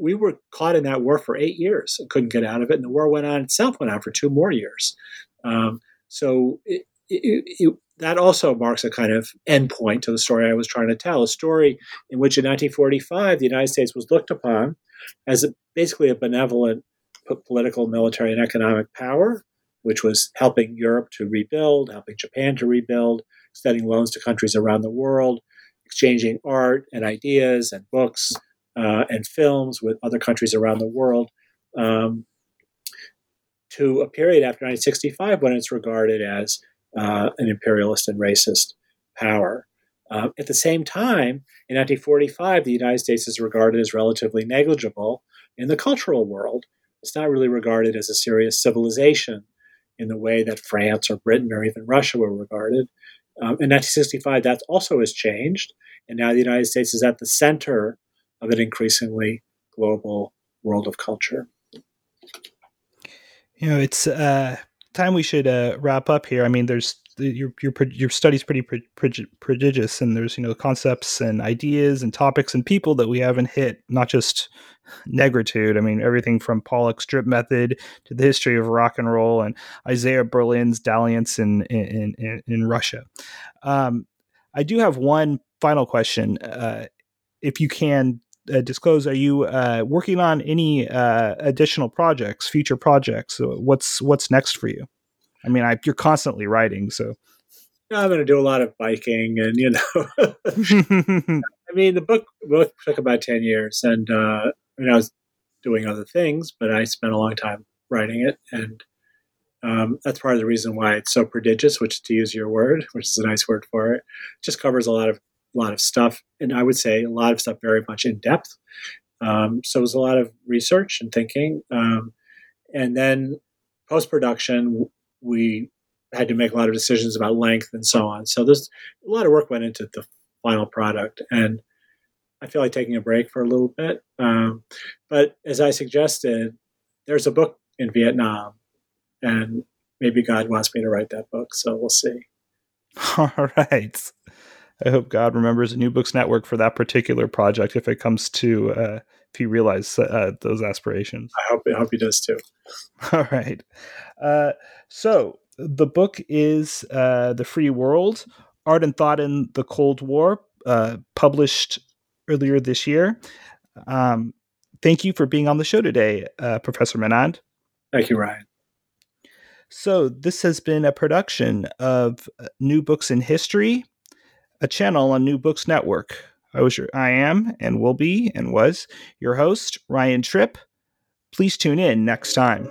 We were caught in that war for eight years and couldn't get out of it, and the war went on itself, went on for two more years. Um, so it, it, it, that also marks a kind of endpoint to the story I was trying to tell. A story in which, in 1945, the United States was looked upon as a, basically a benevolent political, military, and economic power, which was helping Europe to rebuild, helping Japan to rebuild, extending loans to countries around the world, exchanging art and ideas and books uh, and films with other countries around the world. Um, to a period after 1965 when it's regarded as uh, an imperialist and racist power. Uh, at the same time, in 1945, the United States is regarded as relatively negligible in the cultural world. It's not really regarded as a serious civilization in the way that France or Britain or even Russia were regarded. Um, in 1965, that also has changed, and now the United States is at the center of an increasingly global world of culture. You know, it's uh, time we should uh, wrap up here. I mean, there's your your your study's pretty prodigious, and there's you know concepts and ideas and topics and people that we haven't hit. Not just negritude. I mean, everything from Pollock's drip method to the history of rock and roll and Isaiah Berlin's dalliance in in in, in Russia. Um, I do have one final question. Uh, if you can uh, disclose, are you uh, working on any uh, additional projects, future projects? what's what's next for you? I mean, I, you're constantly writing, so. I'm going to do a lot of biking, and you know, I mean, the book took about ten years, and uh, I mean, I was doing other things, but I spent a long time writing it, and um, that's part of the reason why it's so prodigious, which is to use your word, which is a nice word for it, it just covers a lot of a lot of stuff, and I would say a lot of stuff very much in depth. Um, so it was a lot of research and thinking, um, and then post production, we had to make a lot of decisions about length and so on. So there's a lot of work went into the final product, and I feel like taking a break for a little bit. Um, but as I suggested, there's a book in Vietnam, and maybe God wants me to write that book. So we'll see. All right. I hope God remembers New Books Network for that particular project if it comes to uh, if you realize uh, those aspirations. I hope I hope he does too. All right. Uh, so the book is uh, "The Free World: Art and Thought in the Cold War," uh, published earlier this year. Um, thank you for being on the show today, uh, Professor Menand. Thank you, Ryan. So, this has been a production of New Books in History a channel on New Books Network. I was your, I am and will be and was your host, Ryan Tripp. Please tune in next time.